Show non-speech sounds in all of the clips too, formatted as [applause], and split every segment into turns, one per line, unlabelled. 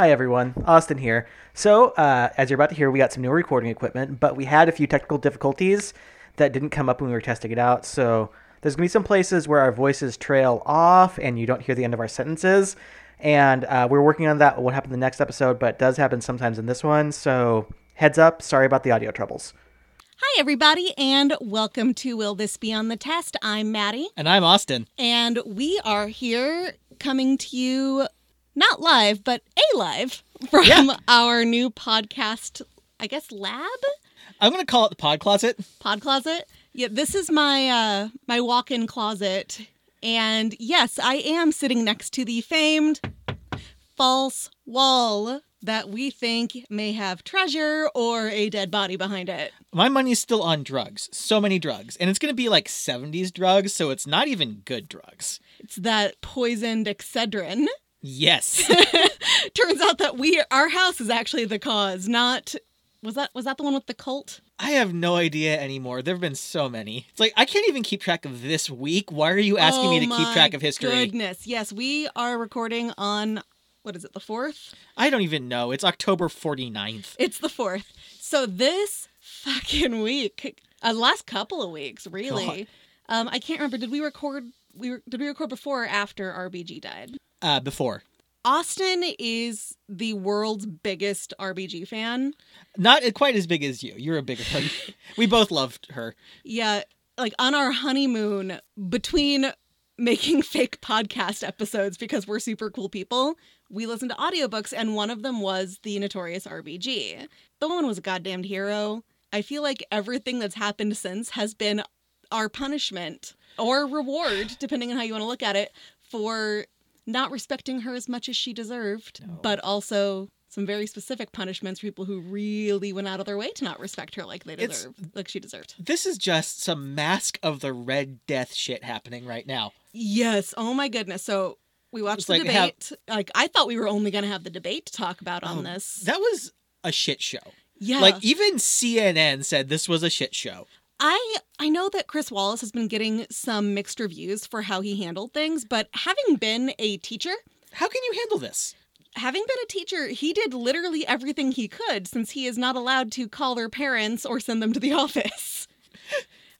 Hi everyone, Austin here. So, uh, as you're about to hear, we got some new recording equipment, but we had a few technical difficulties that didn't come up when we were testing it out. So, there's gonna be some places where our voices trail off and you don't hear the end of our sentences. And uh, we're working on that. What happened in the next episode, but it does happen sometimes in this one. So, heads up. Sorry about the audio troubles.
Hi, everybody, and welcome to Will This Be on the Test? I'm Maddie,
And I'm Austin.
and we are here coming to you not live, but a live from
Yeah.
our new podcast, I guess, lab
I'm going to call it the pod closet.
pod closet. Yeah, this is my uh, my walk-in closet, and yes, I am sitting next to the famed false wall that we think may have treasure or a dead body behind it.
My money's still on drugs. So many drugs. And it's going to be like 70s drugs, so it's not even good drugs.
It's that poisoned Excedrin.
Yes. [laughs]
Turns out that we our house is actually the cause, not was that was that the one with the cult?
I have no idea anymore. There have been so many. It's like, I can't even keep track of this week. Why are you asking me
Oh
to keep track of history?
Goodness, yes, we are recording on what is it, the fourth?
I don't even know. It's October 49th.
It's the fourth. So this fucking week, uh, last couple of weeks, really. Um, I can't remember. Did we record? We were, did we record before or after RBG died?
Uh, before.
Austin is the world's biggest RBG fan.
Not quite as big as you. You're a bigger one. [laughs] we both loved her.
Yeah, like on our honeymoon between making [laughs] fake podcast episodes because we're super cool people, we listened to audiobooks and one of them was the Notorious RBG. The woman was a goddamned hero. I feel like everything that's happened since has been our punishment or reward, depending on how you want to look at it, for not respecting her as much as she deserved,
No.
but also some very specific punishments for people who really went out of their way to not respect her like they
It's-
deserve, like she deserved.
This is just some mask of the Red Death shit happening right now.
Yes. Oh my goodness. So we watched the
like
debate. Like I thought we were only going to have the debate to talk about on
Oh,
this.
That was a shit show.
yeah.
Like even CNN said this was a shit show.
I I know that Chris Wallace has been getting some mixed reviews for how he handled things, but having been a teacher,
How can you handle this?
having been a teacher, he did literally everything he could since he is not allowed to call their parents or send them to the [laughs] office.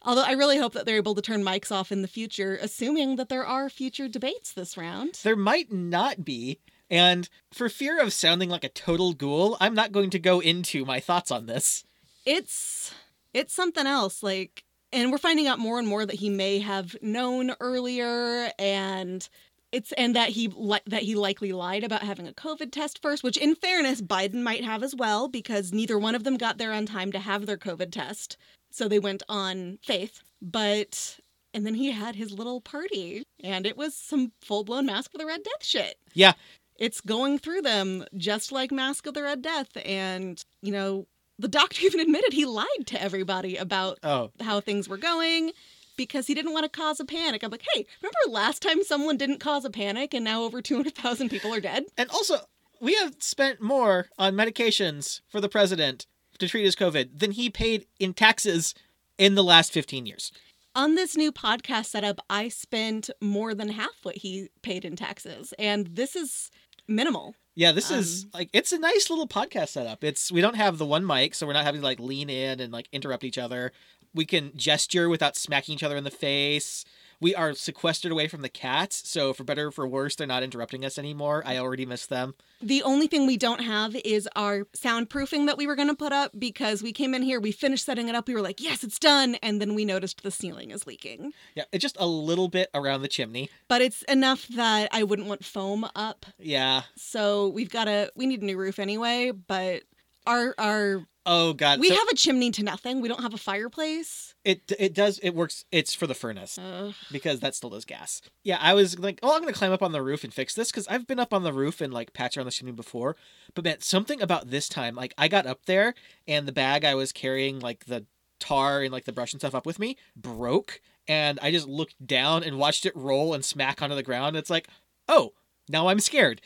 Although I really hope that they're able to turn mics off in the future, assuming that there are future debates this round.
There might not be. And for fear of sounding like a total ghoul, I'm not going to go into my thoughts on this.
it's it's something else like and we're finding out more and more that he may have known earlier and it's and that he li- that he likely lied about having a covid test first which in fairness biden might have as well because neither one of them got there on time to have their covid test so they went on faith but and then he had his little party and it was some full-blown mask of the red death shit
Yeah.
it's going through them just like Mask of the Red Death. And, you know, the doctor [laughs] even admitted he lied to everybody about
Oh,
how things were going because he didn't want to cause a panic. I'm like, hey, remember last time someone didn't cause a panic and now over [laughs] 200,000 people are dead?
and also, we have spent more on medications for the president to treat his COVID than he paid in taxes in the last 15 years.
On this new podcast setup, I spent more than half what he paid in taxes. And this is minimal.
Yeah, this is
Um,
like it's a nice little podcast setup. It's we don't have the one mic, so we're not having to like lean in and like interrupt each other. We can gesture without smacking each other in the face. We are sequestered away from the cats, so for better or for worse, they're not interrupting us anymore. I already miss them.
The only thing we don't have is our soundproofing that we were going to put up because we came in here, we finished setting it up, we were like, yes, it's done. And then we noticed the ceiling is leaking.
Yeah, it's just a little bit around the chimney.
But it's enough that I wouldn't want foam up.
Yeah.
So we've got to, we need a new roof anyway, but our, our,
Oh god.
we
So
have a chimney to nothing. We don't have a fireplace.
it it does it works. It's for the furnace.
Ugh.
because that still does gas. Yeah, I was like, oh, I'm gonna climb up on the roof and fix this because I've been up on the roof and like patch around the chimney before. But man, something about this time, like I got up there and the bag I was carrying, like the tar and like the brush and stuff up with me, broke, and I just looked down and watched it roll and smack onto the ground. It's like, oh, now I'm scared.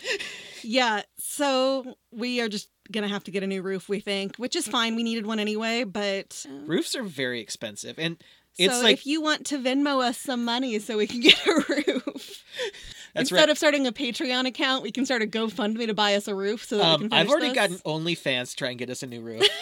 Yeah. So we are just to have to get a new roof, we think, which is fine. We needed one anyway, but.
Roofs are very expensive, and it's
so
like
if you want to Venmo us some money so we can [laughs] get a roof,
That's
Instead
right.
of starting a Patreon account, we can start a GoFundMe to buy us a roof so that we
Um,
can
I've already
this.
gotten OnlyFans to try and get us a new roof. [laughs]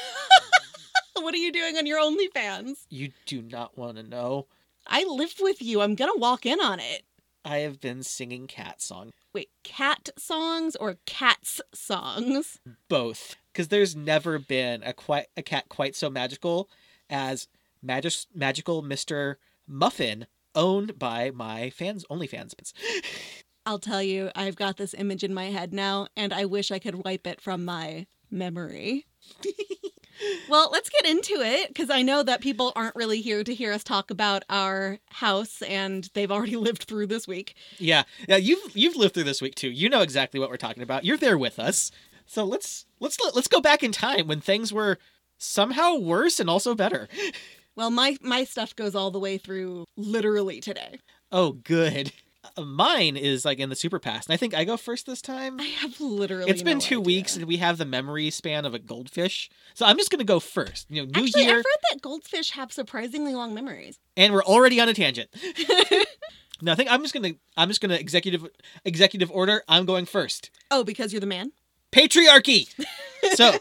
What are you doing on your OnlyFans?
you do not want to know.
I live with you. I'm gonna walk in on it.
I have been singing cat song.
Wait, cat songs or cats songs?
Both, because there's never been a quite a cat quite so magical as Magic Magical Mister Muffin, owned by my fans only fans. [laughs]
I'll tell you, I've got this image in my head now, and I wish I could wipe it from my memory. [laughs] well, let's get into it because I know that people aren't really here to hear us talk about our house, and they've already [laughs] lived through this week.
Yeah, yeah. You've you've lived through this week too. You know exactly what we're talking about. You're there with us. So let's let's let's go back in time when things were somehow worse and also better.
Well, my my stuff goes all the way through literally today.
Oh, good. Mine is like in the super past, and I think I go first this time.
I have literally.
It's been
no
two
idea.
weeks, and we have the memory span of a goldfish. So I'm just gonna go first. You know, new
Actually,
year,
I've heard that goldfish have surprisingly long memories.
and we're already on a tangent. [laughs] no, I think I'm just gonna I'm just gonna executive executive order. I'm going first.
Oh, because you're the man.
patriarchy. [laughs] So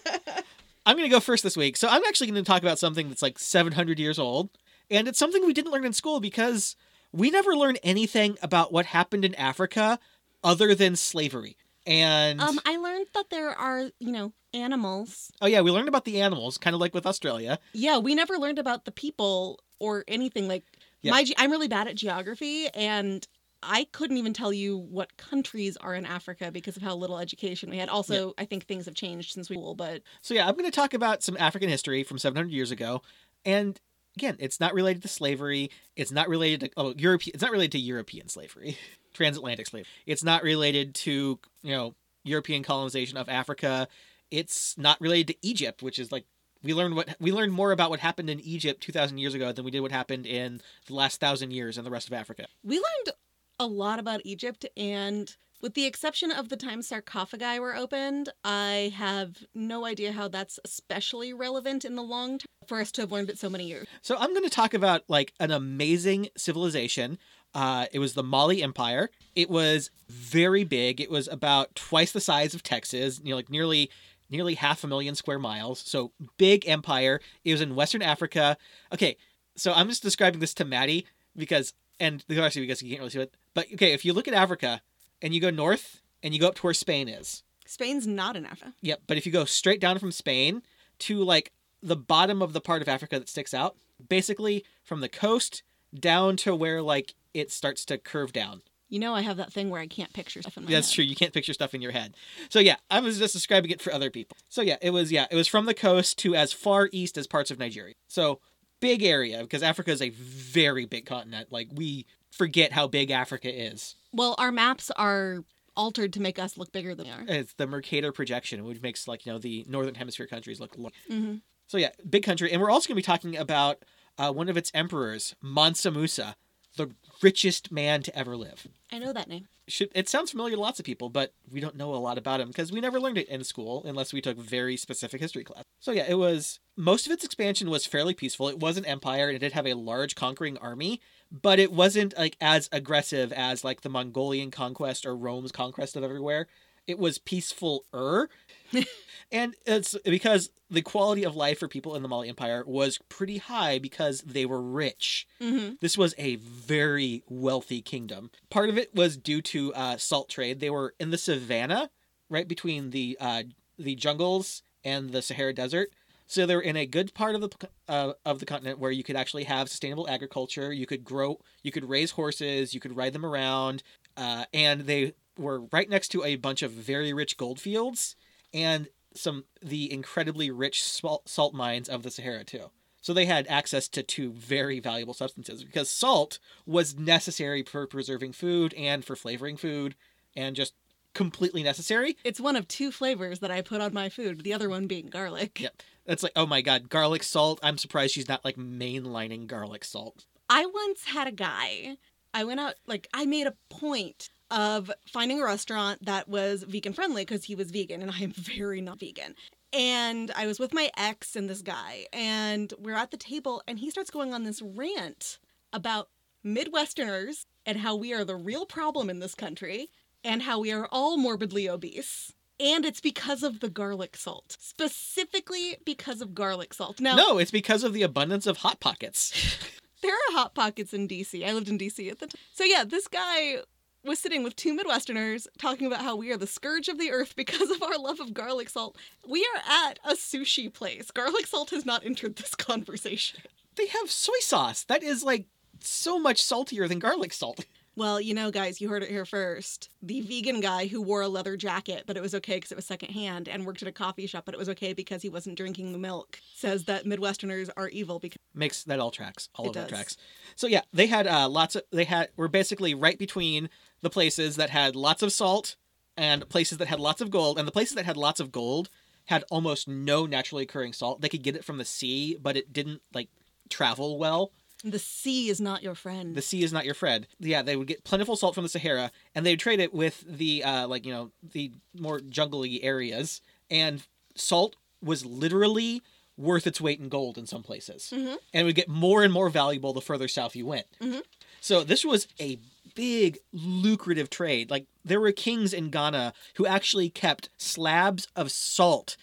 I'm going to go first this week. So I'm actually going to talk about something that's like 700 years old, and it's something we didn't learn in school because we never learned anything about what happened in Africa other than slavery. And
Um, I learned that there are, you know, animals.
oh yeah, we learned about the animals, kind of like with Australia.
Yeah, we never learned about the people or anything. Like
Yeah.
my, ge- I'm really bad at geography, and I couldn't even tell you what countries are in Africa because of how little education we had. Also, I think things have changed since we were, but
So yeah, I'm going to talk about some African history from 700 years ago, and again, it's not related to slavery. It's not related to oh European. It's not related to European slavery, [laughs] transatlantic slavery. It's not related to you know European colonization of Africa. It's not related to Egypt, which is like we learned what we learned more about what happened in Egypt 2,000 years ago than we did what happened in the last thousand years in the rest of Africa.
we learned a lot about Egypt. And with the exception of the time sarcophagi were opened, I have no idea how that's especially relevant in the long term for us to have learned it so many years.
So I'm going to talk about like an amazing civilization. Uh, it was the Mali Empire. It was very big. It was about twice the size of Texas. You know, like nearly nearly half a million square miles. So big empire. It was in Western Africa. Okay, so I'm just describing this to Maddie because and the actually because you can't really see it. But okay, if you look at Africa and you go north and you go up to where Spain is.
Spain's not in Africa.
Yep, but if you go straight down from Spain to like the bottom of the part of Africa that sticks out, basically from the coast down to where like it starts to curve down.
You know, I have that thing where I can't picture stuff in my head.
That's
head.
true. You can't picture stuff in your head. So yeah, I was just describing it for other people. So yeah, it was yeah, it was from the coast to as far east as parts of Nigeria. So big area because Africa is a very big continent. Like we forget how big Africa is.
Well, our maps are altered to make us look bigger than we are.
It's the Mercator projection, which makes like you know the northern hemisphere countries look. Low.
hmm
So yeah, big country, and we're also going to be talking about uh, one of its emperors, Mansa Musa, the richest man to ever live.
I know that name.
Should, it sounds familiar to lots of people, but we don't know a lot about him because we never learned it in school unless we took very specific history class. So yeah, it was most of its expansion was fairly peaceful. It was an empire and it did have a large conquering army, but it wasn't like as aggressive as like the Mongolian conquest or Rome's conquest of everywhere. It was peaceful er. [laughs] and it's because the quality of life for people in the Mali Empire was pretty high because they were rich.
hmm
This was a very wealthy kingdom. Part of it was due to uh, salt trade. They were in the savannah, right between the uh, the jungles and the Sahara Desert. So they're in a good part of the uh, of the continent where you could actually have sustainable agriculture. You could grow, you could raise horses, you could ride them around, uh, and they were right next to a bunch of very rich gold fields and some the incredibly rich salt, salt mines of the Sahara too. So they had access to two very valuable substances because salt was necessary for preserving food and for flavoring food and just completely necessary.
It's one of two flavors that I put on my food, the other one being garlic.
Yep. It's like, oh my god, garlic salt. I'm surprised she's not like mainlining garlic salt.
I once had a guy. I went out, like, I made a point of finding a restaurant that was vegan friendly because he was vegan and I am very not vegan. And I was with my ex and this guy, and we're at the table, and he starts going on this rant about Midwesterners and how we are the real problem in this country and how we are all morbidly obese. And it's because of the garlic salt. Specifically because of garlic salt. Now,
No, it's because of the abundance of hot pockets. [laughs]
there are hot pockets in DC. I lived in DC at the time. So yeah, this guy was sitting with two Midwesterners talking about how we are the scourge of the earth because of our love of garlic salt. We are at a sushi place. Garlic salt has not entered this conversation.
they have soy sauce. That is like so much saltier than garlic salt. [laughs]
Well, you know, guys, you heard it here first. The vegan guy who wore a leather jacket, but it was okay because it was secondhand, and worked at a coffee shop, but it was okay because he wasn't drinking the milk, says that Midwesterners are evil because
Makes that all tracks. All
It
of that tracks. So yeah, they had uh, lots of. They had were basically right between the places that had lots of salt and places that had lots of gold, and the places that had lots of gold had almost no naturally occurring salt. They could get it from the sea, but it didn't like travel well.
The sea is not your friend.
The sea is not your friend. Yeah, they would get plentiful salt from the Sahara, and they'd trade it with the uh, like you know the more jungly areas. And salt was literally worth its weight in gold in some places,
Mhm.
and it would get more and more valuable the further south you went.
Mhm.
So this was a big lucrative trade. Like there were kings in Ghana who actually kept slabs of salt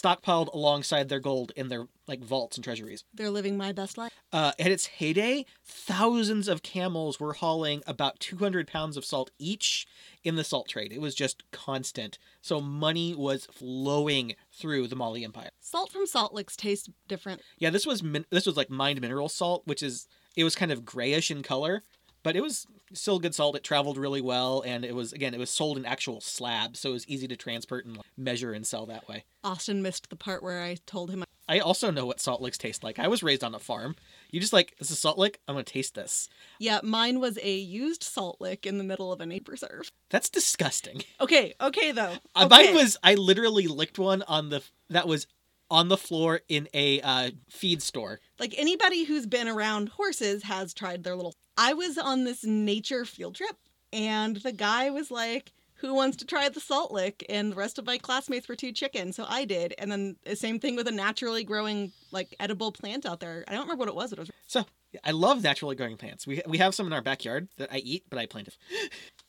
stockpiled alongside their gold in their like vaults and treasuries.
They're living my best life.
Uh, at its heyday, thousands of camels were hauling about 200 pounds of salt each in the salt trade. It was just constant. So money was flowing through the Mali Empire.
Salt from salt licks taste different.
Yeah, this was min- this was like mined mineral salt, which is it was kind of grayish in color, but it was still good salt. It traveled really well, and it was again it was sold in actual slabs, so it was easy to transport and measure and sell that way.
Austin missed the part where I told him
I also know what salt licks taste like. I was raised on a farm. You just like this is a salt lick. I'm gonna taste this.
Yeah, mine was a used salt lick in the middle of a nature preserve.
That's disgusting.
Okay, okay though.
Uh,
Okay.
Mine was I literally licked one on the that was on the floor in a uh, feed store.
like anybody who's been around horses has tried their little. I was on this nature field trip, and the guy was like, "Who wants to try the salt lick?" And the rest of my classmates were too chicken, so I did. And then the same thing with a naturally growing like edible plant out there. I don't remember what it was. It was
So I love naturally growing plants. We we have some in our backyard that I eat, but I planted.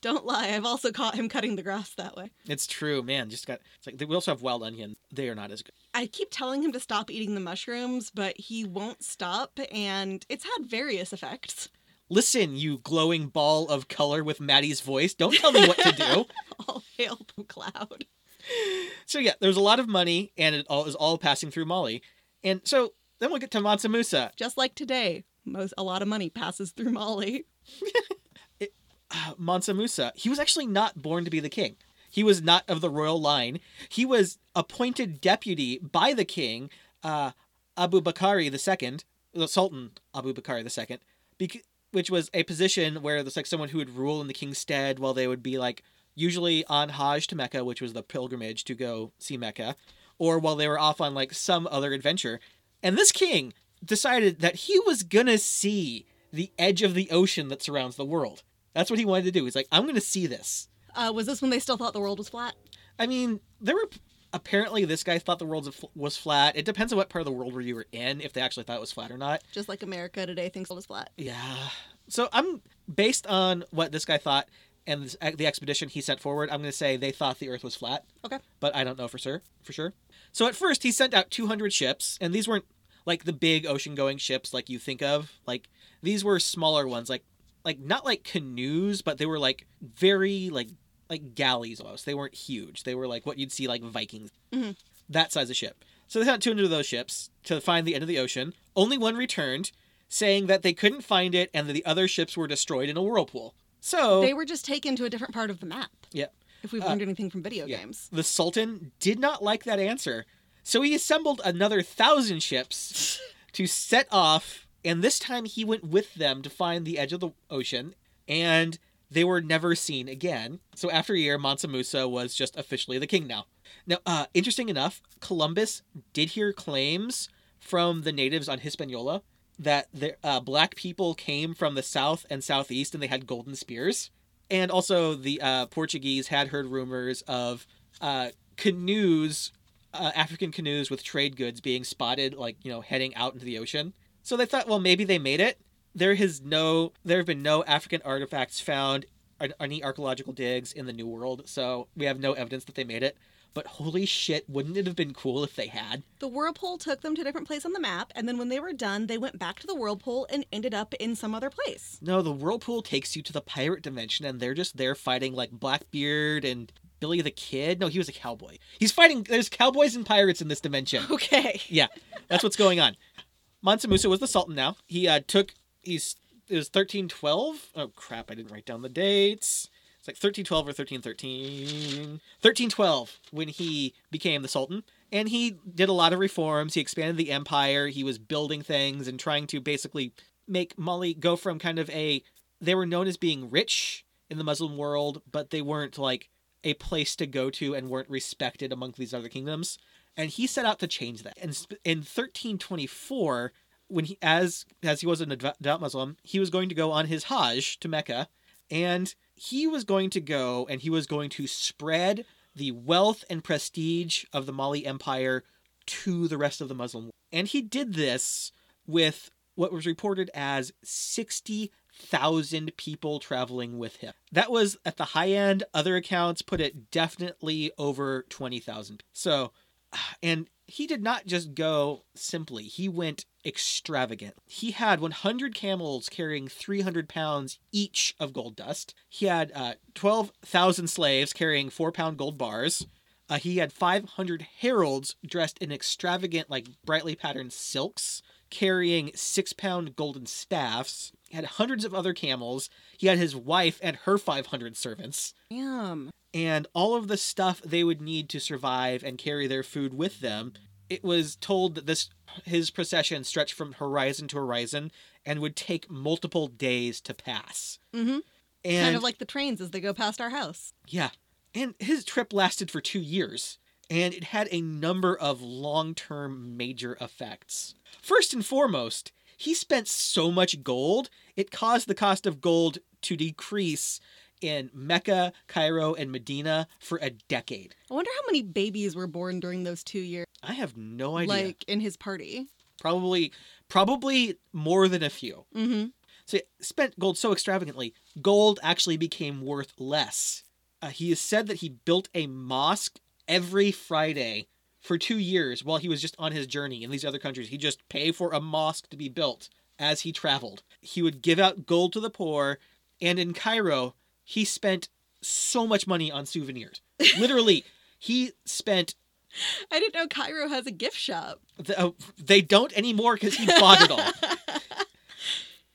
Don't lie. I've also caught him cutting the grass that way.
It's true, man. Just got it's like we also have wild onion. They are not as good.
I keep telling him to stop eating the mushrooms, but he won't stop, and it's had various effects.
Listen, you glowing ball of color with Maddie's voice. Don't tell me what to do. [laughs]
All hail the cloud. [laughs]
so yeah, there's a lot of money, and it all is all passing through Mali, And so then we'll get to Mansa Musa.
Just like today, most a lot of money passes through Molly. [laughs] [sighs]
Mansa Musa, he was actually not born to be the king. He was not of the royal line. He was appointed deputy by the king, uh, Abu Bakari II, the Sultan Abu Bakari II, bec- which was a position where there's like someone who would rule in the king's stead while they would be like usually on Hajj to Mecca, which was the pilgrimage to go see Mecca, or while they were off on like some other adventure. And this king decided that he was gonna see the edge of the ocean that surrounds the world. That's what he wanted to do. He's like, I'm going to see this.
Uh, was this when they still thought the world was flat?
I mean, there were apparently this guy thought the world was flat. It depends on what part of the world where you were in, if they actually thought it was flat or not.
Just like America today thinks it was flat.
Yeah. So I'm based on what this guy thought and this, the expedition he sent forward. I'm going to say they thought the Earth was flat.
Okay.
But I don't know for sure. For sure. So at first he sent out 200 ships, and these weren't like the big ocean-going ships like you think of. Like these were smaller ones, like like not like canoes, but they were like very like like galleys almost. They weren't huge. They were like what you'd see like Vikings.
Mhm.
That size of ship. So they sent 200 of those ships to find the end of the ocean. Only one returned, saying that they couldn't find it and that the other ships were destroyed in a whirlpool. So
They were just taken to a different part of the map.
Yeah.
If we've
Uh,
learned anything from video
yeah.
games.
The Sultan did not like that answer, so he assembled another thousand ships [laughs] to set off, and this time he went with them to find the edge of the ocean, and they were never seen again. So after a year, Mansa Musa was just officially the king now. Now, uh, interesting enough, Columbus did hear claims from the natives on Hispaniola that the uh, black people came from the south and southeast and they had golden spears. And also, the uh, Portuguese had heard rumors of uh, canoes, uh, African canoes with trade goods being spotted, like, you know, heading out into the ocean. So they thought, well, maybe they made it. there has no there have been no African artifacts found on any archaeological digs in the New World, so we have no evidence that they made it. But holy shit, wouldn't it have been cool if they had?
The whirlpool took them to a different place on the map, and then when they were done, they went back to the whirlpool and ended up in some other place.
No, the whirlpool takes you to the pirate dimension, and they're just there fighting like Blackbeard and Billy the Kid. No, he was a cowboy. He's fighting. There's cowboys and pirates in this dimension. [laughs]
Okay.
Yeah, that's what's going on. Mansa Musa was the Sultan now. He uh, took. He's. It was 1312. Oh crap! I didn't write down the dates. It's like 1312 or 1313. 1312 when he became the Sultan. And he did a lot of reforms. He expanded the empire. He was building things and trying to basically make Mali go from kind of a. They were known as being rich in the Muslim world, but they weren't like a place to go to and weren't respected among these other kingdoms. And he set out to change that. And in 1324, when he as as he was an devout Muslim, he was going to go on his Hajj to Mecca, and he was going to go and he was going to spread the wealth and prestige of the Mali Empire to the rest of the Muslim world. And he did this with what was reported as 60,000 people traveling with him. That was at the high end. Other accounts put it definitely over 20,000. So, and he did not just go simply, he went extravagant. He had 100 camels carrying 300 pounds each of gold dust. He had uh, 12,000 slaves carrying 4 pound gold bars. Uh, he had 500 heralds dressed in extravagant, like brightly patterned silks, carrying 6 pound golden staffs. He had hundreds of other camels. He had his wife and her 500 servants
Damn.
and all of the stuff they would need to survive and carry their food with them. It was told that this his procession stretched from horizon to horizon and would take multiple days to pass.
Mm-hmm.
And
kind of like the trains as they go past our house.
yeah, and his trip lasted for two years, and it had a number of long-term major effects. First and foremost, he spent so much gold it caused the cost of gold to decrease in Mecca, Cairo, and Medina for a decade.
I wonder how many babies were born during those two years,
I have no idea.
like in his party.
probably probably more than a few.
Mm-hmm.
So spent gold so extravagantly, gold actually became worth less. Uh, he has said that he built a mosque every Friday for two years while he was just on his journey in these other countries. He'd just pay for a mosque to be built as he traveled. He would give out gold to the poor, and in Cairo, he spent so much money on souvenirs. [laughs] Literally, he spent.
I didn't know Cairo has a gift shop.
The, uh, they don't anymore because he bought it all. [laughs]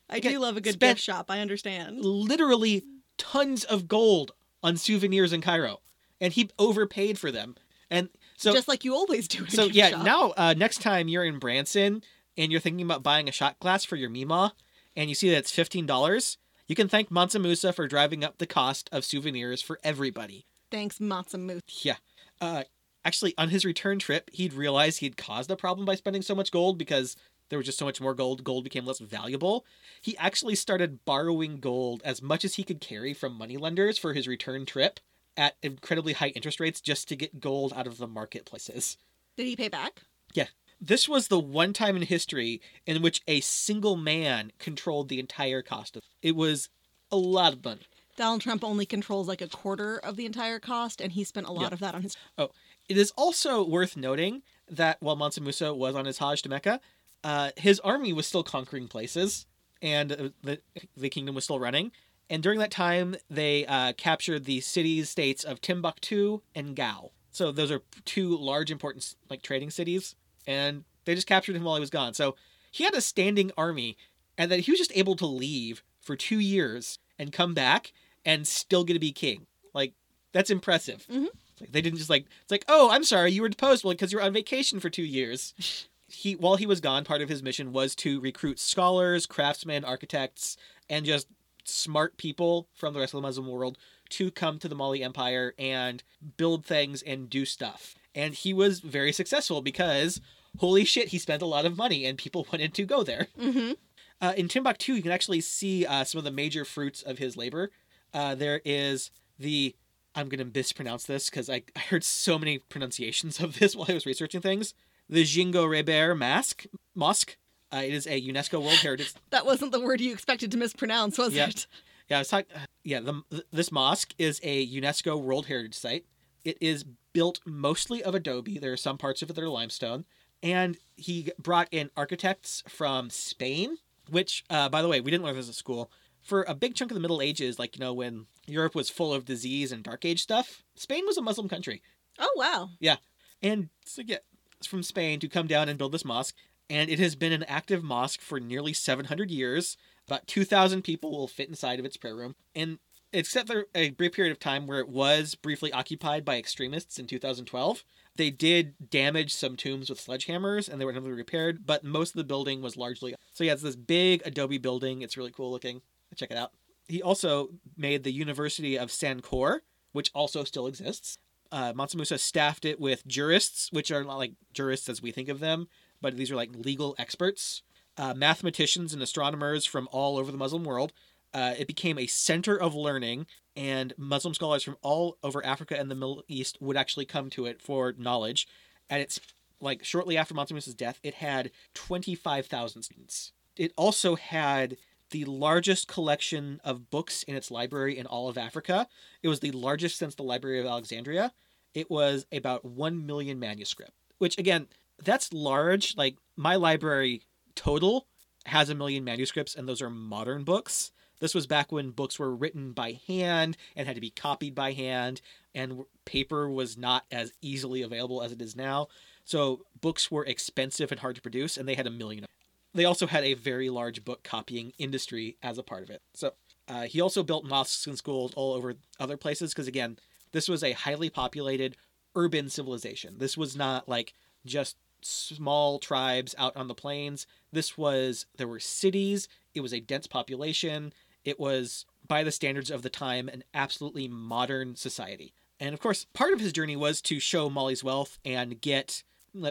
I do love a good
spent-
gift shop. I understand.
literally tons of gold on souvenirs in Cairo, and he overpaid for them. And so,
Just like you always do.
So yeah.
shop.
Now, uh, next time you're in Branson and you're thinking about buying a shot glass for your Mima, and you see that it's fifteen dollars, you can thank Mansa Musa for driving up the cost of souvenirs for everybody.
Thanks, Matza Moose.
Yeah. Uh, actually, on his return trip, he'd realized he'd caused a problem by spending so much gold because there was just so much more gold. Gold became less valuable. He actually started borrowing gold as much as he could carry from moneylenders for his return trip at incredibly high interest rates just to get gold out of the marketplaces.
Did he pay back?
Yeah. This was the one time in history in which a single man controlled the entire cost of it. was a lot of money.
Donald Trump only controls like a quarter of the entire cost, and he spent a lot
Yeah.
of that on his.
Oh, it is also worth noting that while Mansa Musa was on his Hajj to Mecca, uh, his army was still conquering places, and uh, the the kingdom was still running. And during that time, they uh, captured the cities states of Timbuktu and Gao. So those are two large, important like trading cities, and they just captured him while he was gone. So he had a standing army, and that he was just able to leave for two years and come back and still get to be king. Like that's impressive.
Mhm.
Like they didn't just like it's like oh I'm sorry you were deposed well because you were on vacation for two years. [laughs] he while he was gone, part of his mission was to recruit scholars, craftsmen, architects, and just smart people from the rest of the Muslim world to come to the Mali Empire and build things and do stuff. And he was very successful because holy shit, he spent a lot of money and people [laughs] wanted to go there.
Mm-hmm.
Uh, in Timbuktu, you can actually see uh, some of the major fruits of his labor. Uh, there is the I'm going to mispronounce this because I, I heard so many pronunciations of this [laughs] while I was researching things. The Djinguereber Mask Mosque. Uh, it is a UNESCO World Heritage. [laughs]
That wasn't the word you expected to mispronounce, was
Yeah.
it?
Yeah, I was talking. Yeah, the, th- this mosque is a UNESCO World Heritage Site. It is built mostly of adobe. There are some parts of it that are limestone. And he brought in architects from Spain, which, uh, by the way, we didn't learn this at school. For a big chunk of the Middle Ages, like, you know, when Europe was full of disease and Dark Age stuff, Spain was a Muslim country.
Oh wow. Yeah.
And so, yeah, from Spain to come down and build this mosque. And it has been an active mosque for nearly 700 years. About 2,000 people will fit inside of its prayer room. And except for a brief period of time where it was briefly occupied by extremists in 2012, they did damage some tombs with sledgehammers and they were never repaired, but most of the building was largely. So, yeah, it's this big adobe building. It's really cool looking. Check it out. He also made the University of Sankore, which also still exists uh, Mansa Musa staffed it with jurists, which are not like jurists as we think of them, but these are like legal experts, uh, mathematicians and astronomers from all over the Muslim world. Uh, it became a center of learning, and Muslim scholars from all over Africa and the Middle East would actually come to it for knowledge. And it's like shortly after Mansa Musa's death, it had 25,000 students. It also had the largest collection of books in its library in all of Africa. It was the largest since the Library of Alexandria. It was about 1 million manuscript, which again, that's large. Like my library total has a million manuscripts, and those are modern books. This was back when books were written by hand and had to be copied by hand, and paper was not as easily available as it is now. So books were expensive and hard to produce, and they had a million. They also had a very large book copying industry as a part of it. So uh, he also built mosques and schools all over other places because, again, this was a highly populated urban civilization. This was not like just small tribes out on the plains. This was, there were cities, it was a dense population, it was, by the standards of the time, an absolutely modern society. And of course, part of his journey was to show Mali's wealth and get,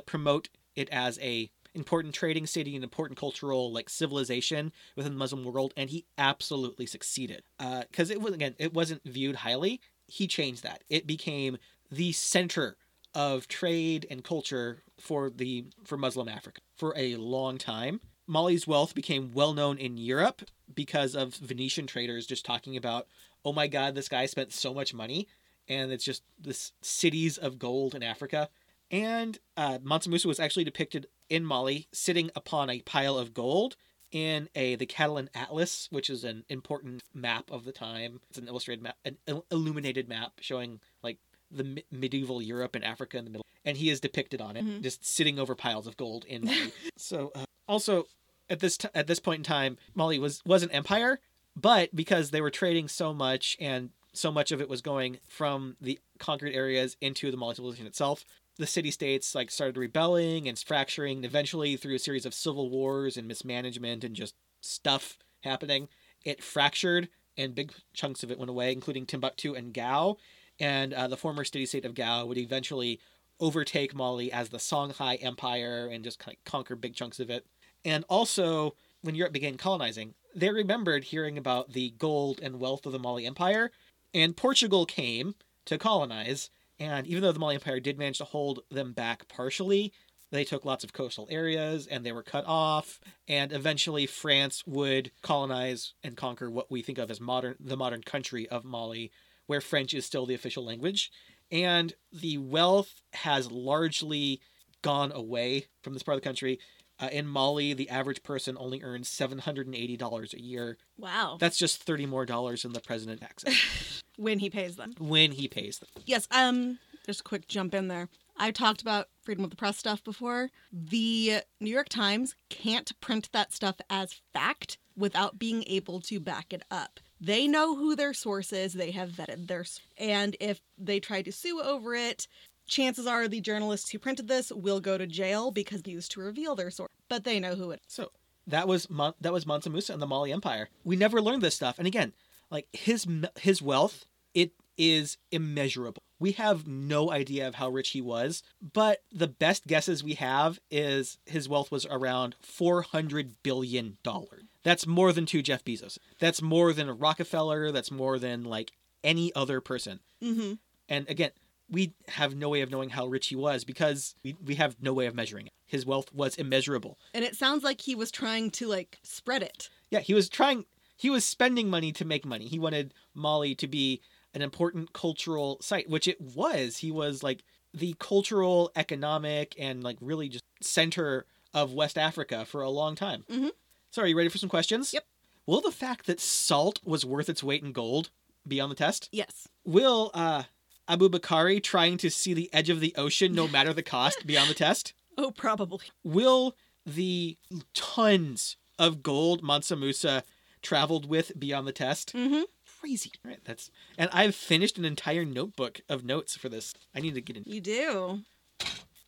promote it as a important trading city and important cultural like civilization within the Muslim world, and he absolutely succeeded. Uh, because it was again, it wasn't viewed highly. He changed that. It became the center of trade and culture for the for Muslim Africa for a long time. Mali's wealth became well known in Europe because of Venetian traders just talking about, oh my god, this guy spent so much money, and it's just this cities of gold in Africa. And uh, Mansa Musa was actually depicted in Mali sitting upon a pile of gold in a the Catalan Atlas, which is an important map of the time. It's an illustrated map, an illuminated map showing like the me- medieval Europe and Africa in the middle, and he is depicted on it,
Mhm.
just sitting over piles of gold in [laughs] Mali. so, uh, also at this t- at this point in time, Mali was was an empire, but because they were trading so much and so much of it was going from the conquered areas into the Mali civilization itself, the city states like started rebelling and fracturing. And eventually, through a series of civil wars and mismanagement and just stuff happening, it fractured, and big chunks of it went away, including Timbuktu and Gao. And uh, the former city state of Gao would eventually overtake Mali as the Songhai Empire and just kind of conquer big chunks of it. And also, when Europe began colonizing, they remembered hearing about the gold and wealth of the Mali Empire, and Portugal came to colonize. And even though the Mali Empire did manage to hold them back partially, they took lots of coastal areas and they were cut off. And eventually, France would colonize and conquer what we think of as modern, the modern country of Mali, where French is still the official language. And the wealth has largely gone away from this part of the country. Uh, in Mali, the average person only earns seven hundred and eighty dollars a year.
Wow.
That's just thirty more dollars than the president taxes [laughs]
when he pays them.
when he pays them.
Yes, um, just a quick jump in there. I talked about freedom of the press stuff before. The New York Times can't print that stuff as fact without being able to back it up. They know who their source is, they have vetted their and if they try to sue over it, chances are the journalists who printed this will go to jail because they used to reveal their source. But they know who it
So that was Mon- that was Mansa Musa and the Mali Empire. We never learned this stuff. And again, like his his wealth, it is immeasurable. We have no idea of how rich he was, but the best guesses we have is his wealth was around 400 billion dollars. That's more than two Jeff Bezos. That's more than a Rockefeller, that's more than like any other person.
Mm-hmm.
And again, we have no way of knowing how rich he was because we, we have no way of measuring it. His wealth was immeasurable.
And it sounds like he was trying to like spread it.
Yeah, he was trying he was spending money to make money. He wanted Mali to be an important cultural site, which it was. He was like the cultural, economic, and like really just center of West Africa for a long time.
Mhm.
So, are you ready for some questions?
Yep.
Will the fact that salt was worth its weight in gold be on the test?
Yes.
Will uh, Abu Bakari trying to see the edge of the ocean, no matter the cost, be on the test? [laughs]
Oh, probably.
Will the tons of gold Mansa Musa traveled with be on the test?
Mm-hmm.
Crazy. All right, that's and I've finished an entire notebook of notes for this. I need to get in.
You do.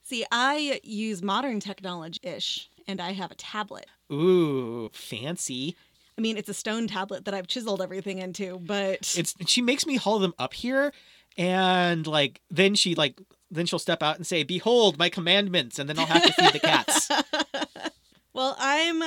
See, I use modern technology ish, and I have a tablet.
Ooh, fancy.
I mean, it's a stone tablet that I've chiseled everything into, but
It's she makes me haul them up here, and like then she like then she'll step out and say, "Behold my commandments," and then I'll have to feed the cats. [laughs]
well, I'm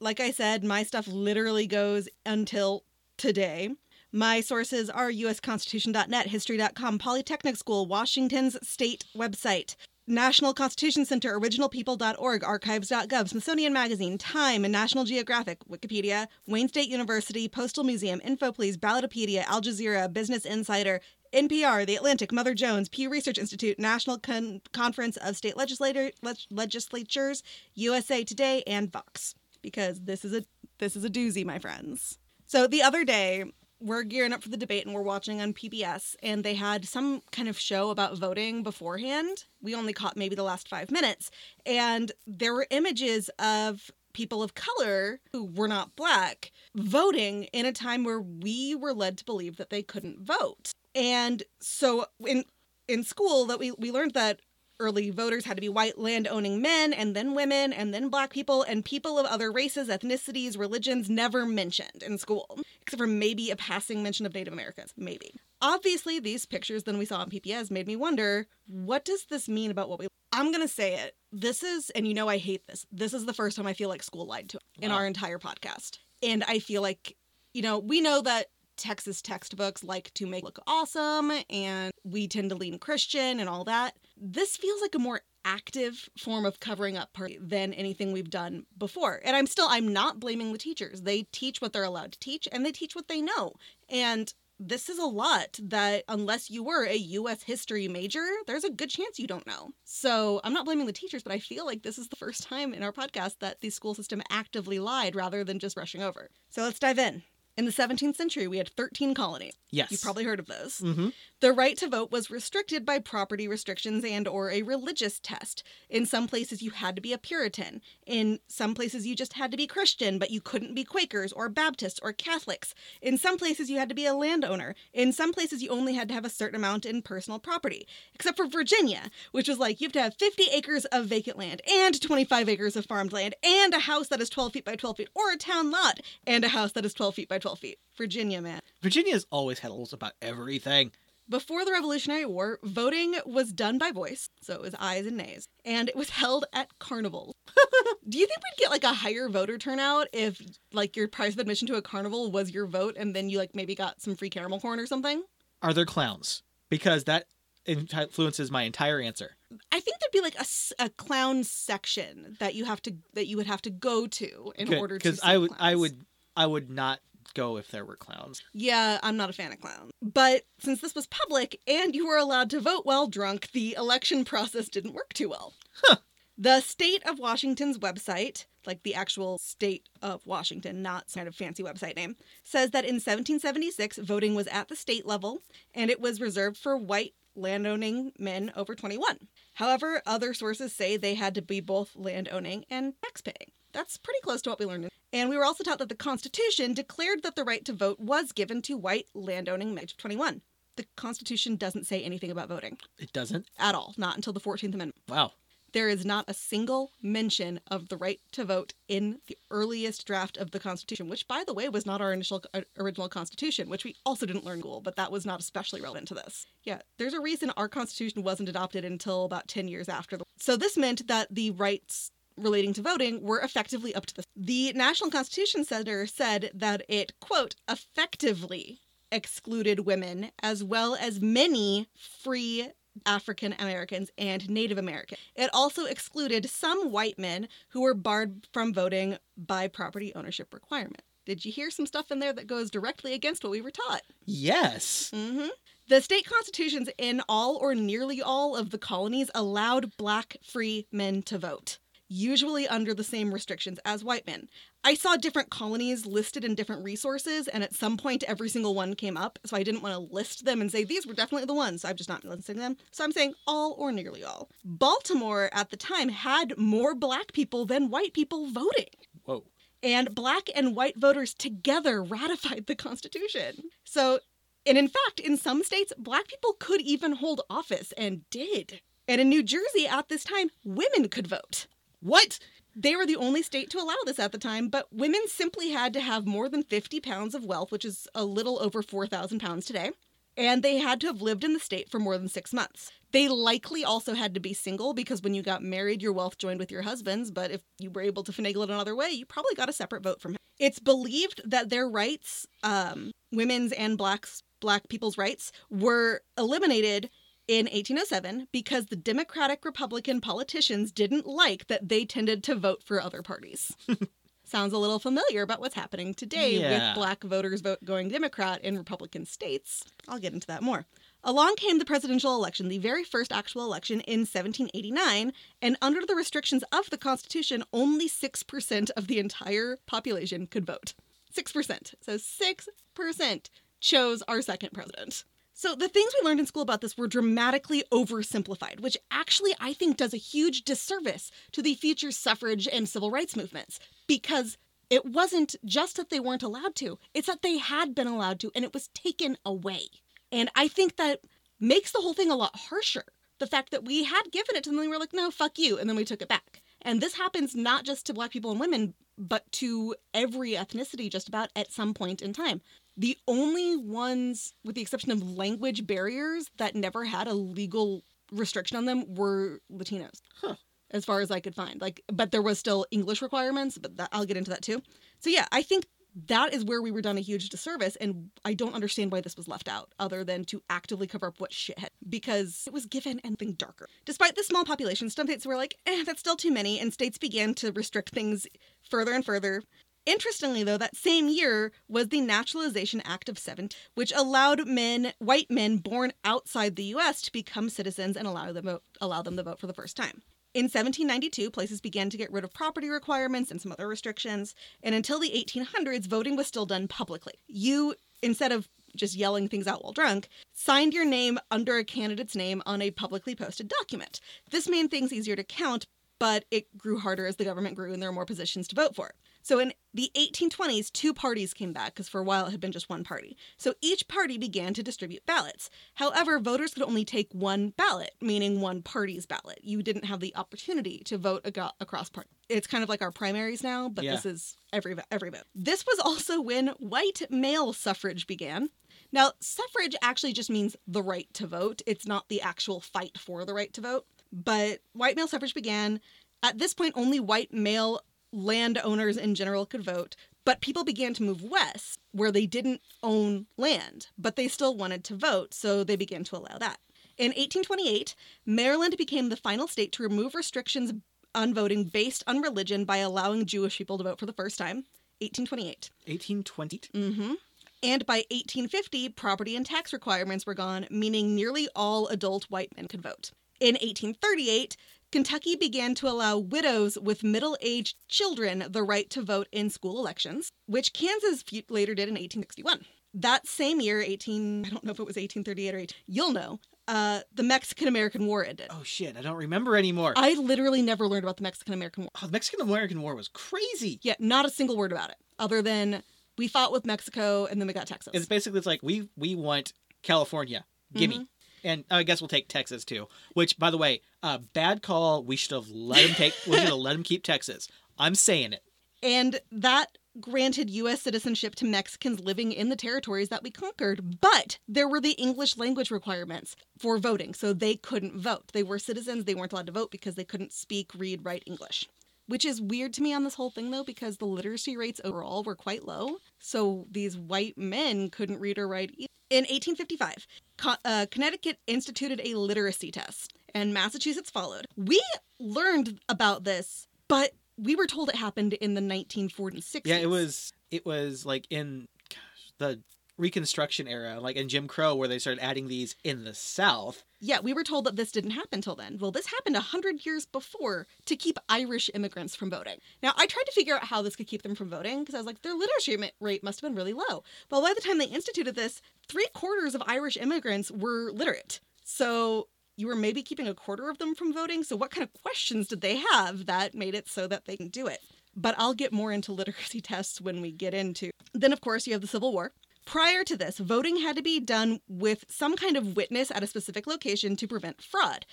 like I said, my stuff literally goes until today. My sources are usconstitution.net, history.com, Polytechnic School, Washington's state website, National Constitution Center, originalpeople.org, archives.gov, Smithsonian Magazine, Time, and National Geographic, Wikipedia, Wayne State University, Postal Museum, InfoPlease, Ballotpedia, Al Jazeera, Business Insider, NPR, The Atlantic, Mother Jones, Pew Research Institute, National Con- Conference of State Legislator- Leg- Legislatures, USA Today, and Vox. Because this is a this is a doozy, my friends. So the other day, we're gearing up for the debate and we're watching on PBS, and they had some kind of show about voting beforehand. We only caught maybe the last five minutes, and there were images of people of color who were not black voting in a time where we were led to believe that they couldn't vote. And so in in school that we, we learned that early voters had to be white land owning men and then women and then black people and people of other races, ethnicities, religions never mentioned in school, except for maybe a passing mention of Native Americans. Maybe. Obviously, these pictures then we saw on PBS made me wonder what does this mean about what we. I'm going to say it. This is, and you know I hate this, this is the first time I feel like school lied to us in our entire podcast. And I feel like, you know, we know that Texas textbooks like to make look awesome and we tend to lean Christian and all that. This feels like a more active form of covering up part than anything we've done before. And I'm still I'm not blaming the teachers. They teach what they're allowed to teach and they teach what they know. And this is a lot that unless you were a US history major, there's a good chance you don't know. So, I'm not blaming the teachers, but I feel like this is the first time in our podcast that the school system actively lied rather than just rushing over. So, let's dive in. In the 17th century, we had 13 colonies.
Yes.
You've probably heard of those.
Mm-hmm.
The right to vote was restricted by property restrictions and or a religious test. In some places you had to be a Puritan. In some places you just had to be Christian, but you couldn't be Quakers or Baptists or Catholics. In some places you had to be a landowner. In some places you only had to have a certain amount in personal property. Except for Virginia, which was like you have to have 50 acres of vacant land and 25 acres of farmed land and a house that is 12 feet by 12 feet or a town lot and a house that is 12 feet by 12 feet. Virginia, man.
Virginia's always had rules about everything.
Before the Revolutionary War, voting was done by voice, so it was ayes and nays, and it was held at carnivals. [laughs] Do you think we'd get like a higher voter turnout if like your price of admission to a carnival was your vote and then you like maybe got some free caramel corn or something?
Are there clowns? Because that influences my entire answer.
I think there'd be like a clown section that you have to that you would have to go to in order to
because I would I would I would not go if there were clowns.
Yeah, I'm not a fan of clowns. But since this was public and you were allowed to vote while drunk, the election [laughs] process didn't work too well.
Huh.
The state of Washington's website, like the actual state of Washington, not some kind of fancy website name, says that in 1776, voting was at the state level and it was reserved for white landowning men over 21. However, other sources say they had to be both landowning and taxpaying. That's pretty close to what we learned. And we were also taught that the Constitution declared that the right to vote was given to white landowning men of 21. The Constitution doesn't say anything about voting
It doesn't.
at all, not until the 14th Amendment.
Wow.
There is not a single mention of the right to vote in the earliest draft of the Constitution, which, by the way, was not our initial uh, original Constitution, which we also didn't learn school, but that was not especially relevant to this. Yeah, there's a reason our Constitution wasn't adopted until about 10 years after. The- so this meant that the rights relating to voting were effectively up to the the National Constitution Center said that it quote effectively excluded women as well as many free African Americans, and Native Americans. It also excluded some white men who were barred from voting by property ownership requirement. Did you hear some stuff in there that goes directly against what we were taught?
Yes.
hmm The state constitutions in all or nearly all of the colonies allowed black free men to vote, usually under the same restrictions as white men. I saw different colonies listed in different resources, and at some point, every single one came up. So I didn't want to list them and say these were definitely the ones. So I've just not listing them. So I'm saying all or nearly all. Baltimore at the time had more black people than white people voting
Whoa.
and black and white voters together ratified the Constitution. So, and in fact, in some states, black people could even hold office and did. And in New Jersey at this time, women could vote.
What?
They were the only state to allow this at the time, but women simply had to have more than 50 pounds of wealth, which is a little over 4,000 pounds today, and they had to have lived in the state for more than six months. They likely also had to be single because when you got married, your wealth joined with your husband's, but if you were able to finagle it another way, you probably got a separate vote from him. It's believed that their rights, um, women's and blacks, black people's rights, were eliminated in 1807 because the Democratic Republican politicians didn't like that they tended to vote for other parties. [laughs] Sounds a little familiar about what's happening today
Yeah.
with black voters vote going Democrat in Republican states. I'll get into that more. Along came the presidential election, the very first actual election in 1789, and under the restrictions of the Constitution, only 6% of the entire population could vote. 6%. So 6% chose our second president. So the things we learned in school about this were dramatically oversimplified, which actually I think does a huge disservice to the future suffrage and civil rights movements because it wasn't just that they weren't allowed to, it's that they had been allowed to and it was taken away. And I think that makes the whole thing a lot harsher. The fact that we had given it to them and we were like, no, fuck you, and then we took it back. And this happens not just to black people and women, but to every ethnicity just about at some point in time. The only ones, with the exception of language barriers, that never had a legal restriction on them were Latinos.
Huh.
As far as I could find. Like, but there was still English requirements, but that, I'll get into that too. So yeah, I think that is where we were done a huge disservice, and I don't understand why this was left out, other than to actively cover up what shit had, because it was given anything darker. Despite the small population, some states were like, eh, that's still too many, and states began to restrict things further and further. Interestingly, though, that same year was the Naturalization Act of 17, which allowed men, white men born outside the U.S., to become citizens and allow them vote, allow them to vote for the first time. In 1792, places began to get rid of property requirements and some other restrictions, and until the 1800s, voting was still done publicly. You, instead of just yelling things out while drunk, signed your name under a candidate's name on a publicly posted document. This made things easier to count, but it grew harder as the government grew and there were more positions to vote for. So in the 1820s, two parties came back because for a while it had been just one party. So each party began to distribute ballots. However, voters could only take one ballot, meaning one party's ballot. You didn't have the opportunity to vote ag- across party. It's kind of like our primaries now, but
Yeah.
this is every every vote. This was also when white male suffrage began. Now, suffrage actually just means the right to vote. It's not the actual fight for the right to vote. But white male suffrage began. At this point, only white male landowners in general could vote, but people began to move west where they didn't own land, but they still wanted to vote, so they began to allow that. In 1828, Maryland became the final state to remove restrictions on voting based on religion by allowing Jewish people to vote for the first time. 1828.
1820.
Mm-hmm. And by 1850, property and tax requirements were gone, meaning nearly all adult white men could vote. In 1838, Kentucky began to allow widows with middle aged children the right to vote in school elections, which Kansas later did in 1861. That same year, 18, I don't know if it was 1838 or 18, you'll know, uh, the Mexican American War ended.
Oh shit, I don't remember anymore.
I literally never learned about the Mexican American War.
Oh, the Mexican American War was crazy.
Yeah, not a single word about it, other than we fought with Mexico and then we got Texas.
It's basically it's like we we want California, gimme,
Mm-hmm.
And I guess we'll take Texas too. Which, by the way, uh, bad call. We should have let him take. we should have let him keep Texas. I'm saying it.
And that granted U.S. citizenship to Mexicans living in the territories that we conquered. But there were the English language requirements for voting, so they couldn't vote. They were citizens, they weren't allowed to vote because they couldn't speak, read, write English. Which is weird to me on this whole thing, though, because the literacy rates overall were quite low. So these white men couldn't read or write. e- In 1855, Co- uh, Connecticut instituted a literacy test, and Massachusetts followed. We learned about this, but we were told it happened in the 1940s.
Yeah, it was it was like in gosh, the Reconstruction era, like in Jim Crow, where they started adding these in the South.
Yeah, we were told that this didn't happen till then. Well, this happened a hundred years before to keep Irish immigrants from voting. Now, I tried to figure out how this could keep them from voting because I was like, their literacy rate must have been really low. Well, by the time they instituted this, three quarters of Irish immigrants were literate. So you were maybe keeping a quarter of them from voting. So what kind of questions did they have that made it so that they can do it? But I'll get more into literacy [laughs] tests when we get into. Then, of course, you have the Civil War. Prior to this, voting had to be done with some kind of witness at a specific location to prevent fraud.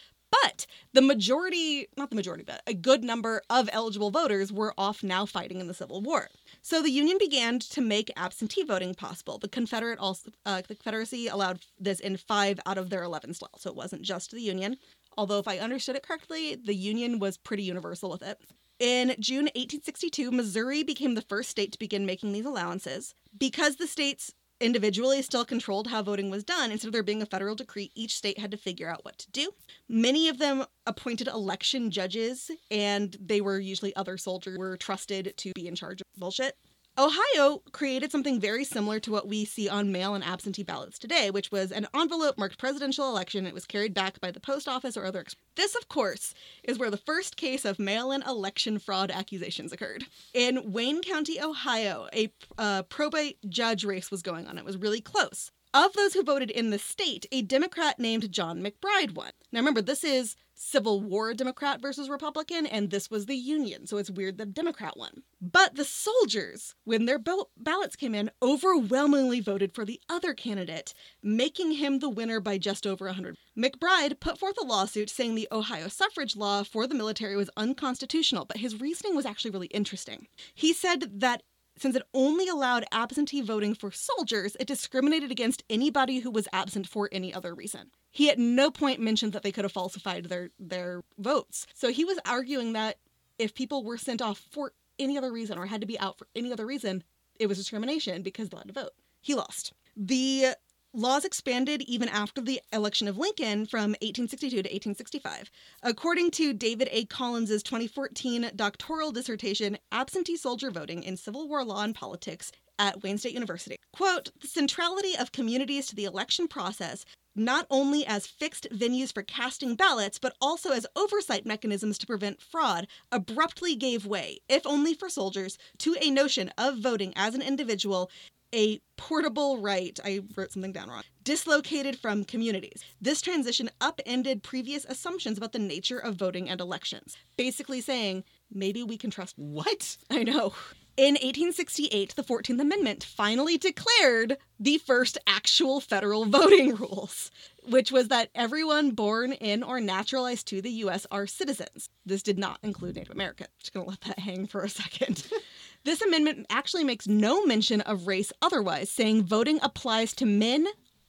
But the majority, not the majority, but a good number of eligible voters were off now fighting in the Civil War. So the Union began to make absentee voting possible. The Confederate also, uh, the Confederacy allowed this in five out of their 11 laws, so it wasn't just the Union. Although, if I understood it correctly, the Union was pretty universal with it. In June 1862, Missouri became the first state to begin making these allowances. Because the states individually still controlled how voting was done, instead of there being a federal decree, each state had to figure out what to do. Many of them appointed election judges, and they were usually other soldiers were trusted to be in charge of bullshit. Ohio created something very similar to what we see on mail and absentee ballots today, which was an envelope marked presidential election. It was carried back by the post office or other. This, of course, is where the first case of mail in election fraud accusations occurred. In Wayne County, Ohio, a uh, probate judge race was going on. It was really close. Of those who voted in the state, a Democrat named John McBride won. Now remember, this is Civil War Democrat versus Republican, and this was the Union, so it's weird the Democrat won. But the soldiers, when their bal- ballots came in, overwhelmingly voted for the other candidate, making him the winner by just over 100. McBride put forth a lawsuit saying the Ohio suffrage law for the military was unconstitutional, but his reasoning was actually really interesting. He said that since it only allowed absentee voting for soldiers, it discriminated against anybody who was absent for any other reason. He at no point mentioned that they could have falsified their, their votes. So he was arguing that if people were sent off for any other reason or had to be out for any other reason, it was discrimination because they had to vote. He lost. The laws expanded even after the election of Lincoln from 1862 to 1865. According to David A. Collins's 2014 doctoral dissertation, Absentee Soldier Voting in Civil War Law and Politics at Wayne State University. Quote, the centrality of communities to the election process not only as fixed venues for casting ballots, but also as oversight mechanisms to prevent fraud, abruptly gave way, if only for soldiers, to a notion of voting as an individual a portable right, I wrote something down wrong, dislocated from communities. This transition upended previous assumptions about the nature of voting and elections, basically saying, maybe we can trust.
What? [laughs]
I know. In 1868, the 14th Amendment finally declared the first actual federal [laughs] voting rules, which was that everyone born in or naturalized to the U.S. are citizens. This did not include Native Americans. Just gonna let that hang for a second. [laughs] This amendment actually makes no mention of race otherwise, saying voting applies to men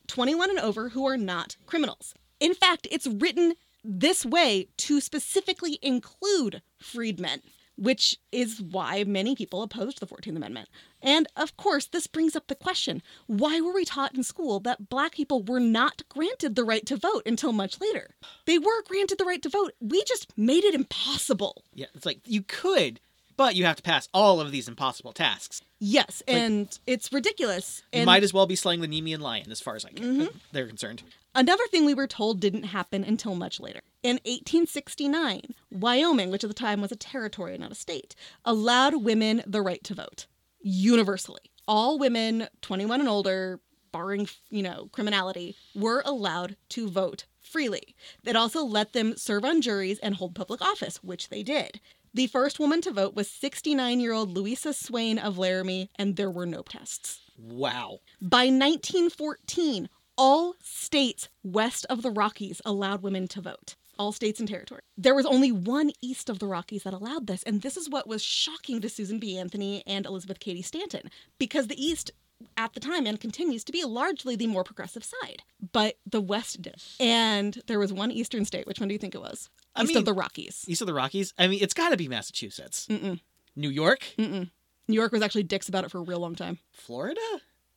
21 and over who are not criminals. In fact, it's written this way to specifically include freedmen, which is why many people opposed the 14th Amendment. And of course, this brings up the question why were we taught in school that black people were not granted the right to vote until much later? They were granted the right to vote, we just made it impossible.
Yeah, it's like you could, but you have to pass all of these impossible tasks.
Yes, and it's ridiculous.
You
And
might as well be slaying the Nemean lion, as far as I can.
Mm-hmm.
They're concerned.
Another thing we were told didn't happen until much later. In 1869, Wyoming, which at the time was a territory, and not a state, allowed women the right to vote universally. All women 21 and older, barring, you know, criminality, were allowed to vote freely. It also let them serve on juries and hold public office, which they did. The first woman to vote was 69 year old Louisa Swain of Laramie, and there were no tests.
Wow.
By 1914, all states west of the Rockies allowed women to vote. All states and territory. There was only one east of the Rockies that allowed this, and this is what was shocking to Susan B. Anthony and Elizabeth Cady Stanton, because the East at the time and continues to be largely the more progressive side, but the West did. And there was one eastern state. Which one do you think it was?
I
East
mean-
of the Rockies.
East of the Rockies. I mean, it's got to be Massachusetts.
Mm-mm.
New York,
Mm-mm. New York was actually dicks about it for a real long time.
Florida.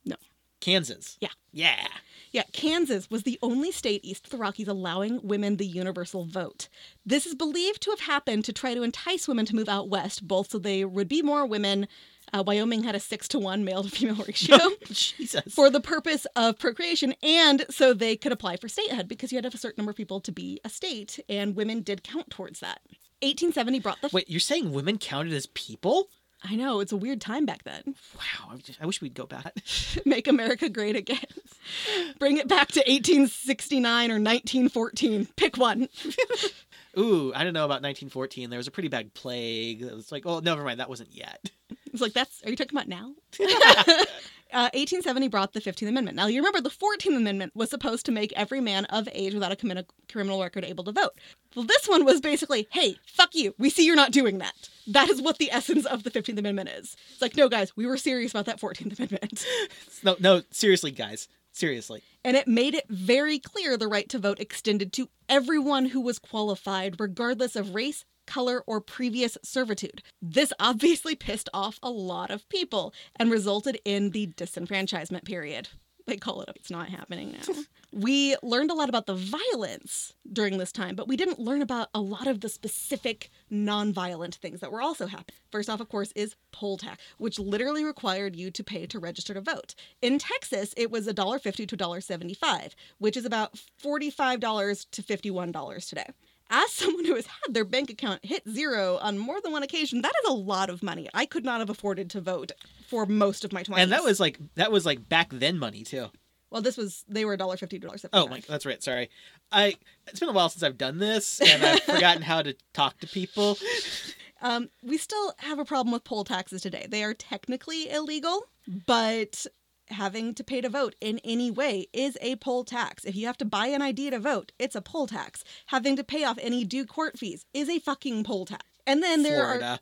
No.
Kansas.
Yeah.
Yeah.
Yeah, Kansas was the only state east of the Rockies allowing women the universal vote. This is believed to have happened to try to entice women to move out west, both so they would be more women. Uh, Wyoming had a six to one male to female [laughs] ratio
Jesus.
for the purpose of procreation, and so they could apply for statehood because you had to have a certain number of people to be a state, and women did count towards that. 1870 brought the.
Wait, you're saying women counted as people?
I know it's a weird time back then.
Wow. I, just, I wish we'd go back. [laughs]
Make America great again. Bring it back to 1869 or 1914. Pick one. [laughs]
Ooh, I don't know about 1914. There was a pretty bad plague. It was like, oh, never mind. That wasn't yet. [laughs]
It's like that's. Are you talking about now? [laughs] Uh, 1870 brought the 15th Amendment. Now, you remember the 14th Amendment was supposed to make every man of age without a commi- criminal record able to vote. Well, this one was basically, hey, fuck you. We see you're not doing that. That is what the essence of the 15th Amendment is. It's like, no, guys, we were serious about that 14th Amendment. [laughs]
No, no, seriously, guys. Seriously.
And it made it very clear the right to vote extended to everyone who was qualified, regardless of race, color, or previous servitude. This obviously pissed off a lot of people and resulted in the disenfranchisement period. They call it, it's not happening now. [laughs] we learned a lot about the violence during this time, but we didn't learn about a lot of the specific non-violent things that were also happening. First off, of course, is poll tax, which literally required you to pay to register to vote. In Texas, it was $1.50 to $1.75, which is about $45 to $51 today. As [laughs] someone who has had their bank account hit zero on more than one occasion, that is a lot of money. I could not have afforded to vote for most of my 20s.
And that was like that was like back then money too.
well, this was they were $1.50 to $1.75.
Oh my, that's right. Sorry, I. It's been a while since I've done this, and I've [laughs] forgotten how to talk to people.
Um, we still have a problem with poll taxes today. They are technically illegal, but having to pay to vote in any way is a poll tax. If you have to buy an ID to vote, it's a poll tax. Having to pay off any due court fees is a fucking poll tax. And then there are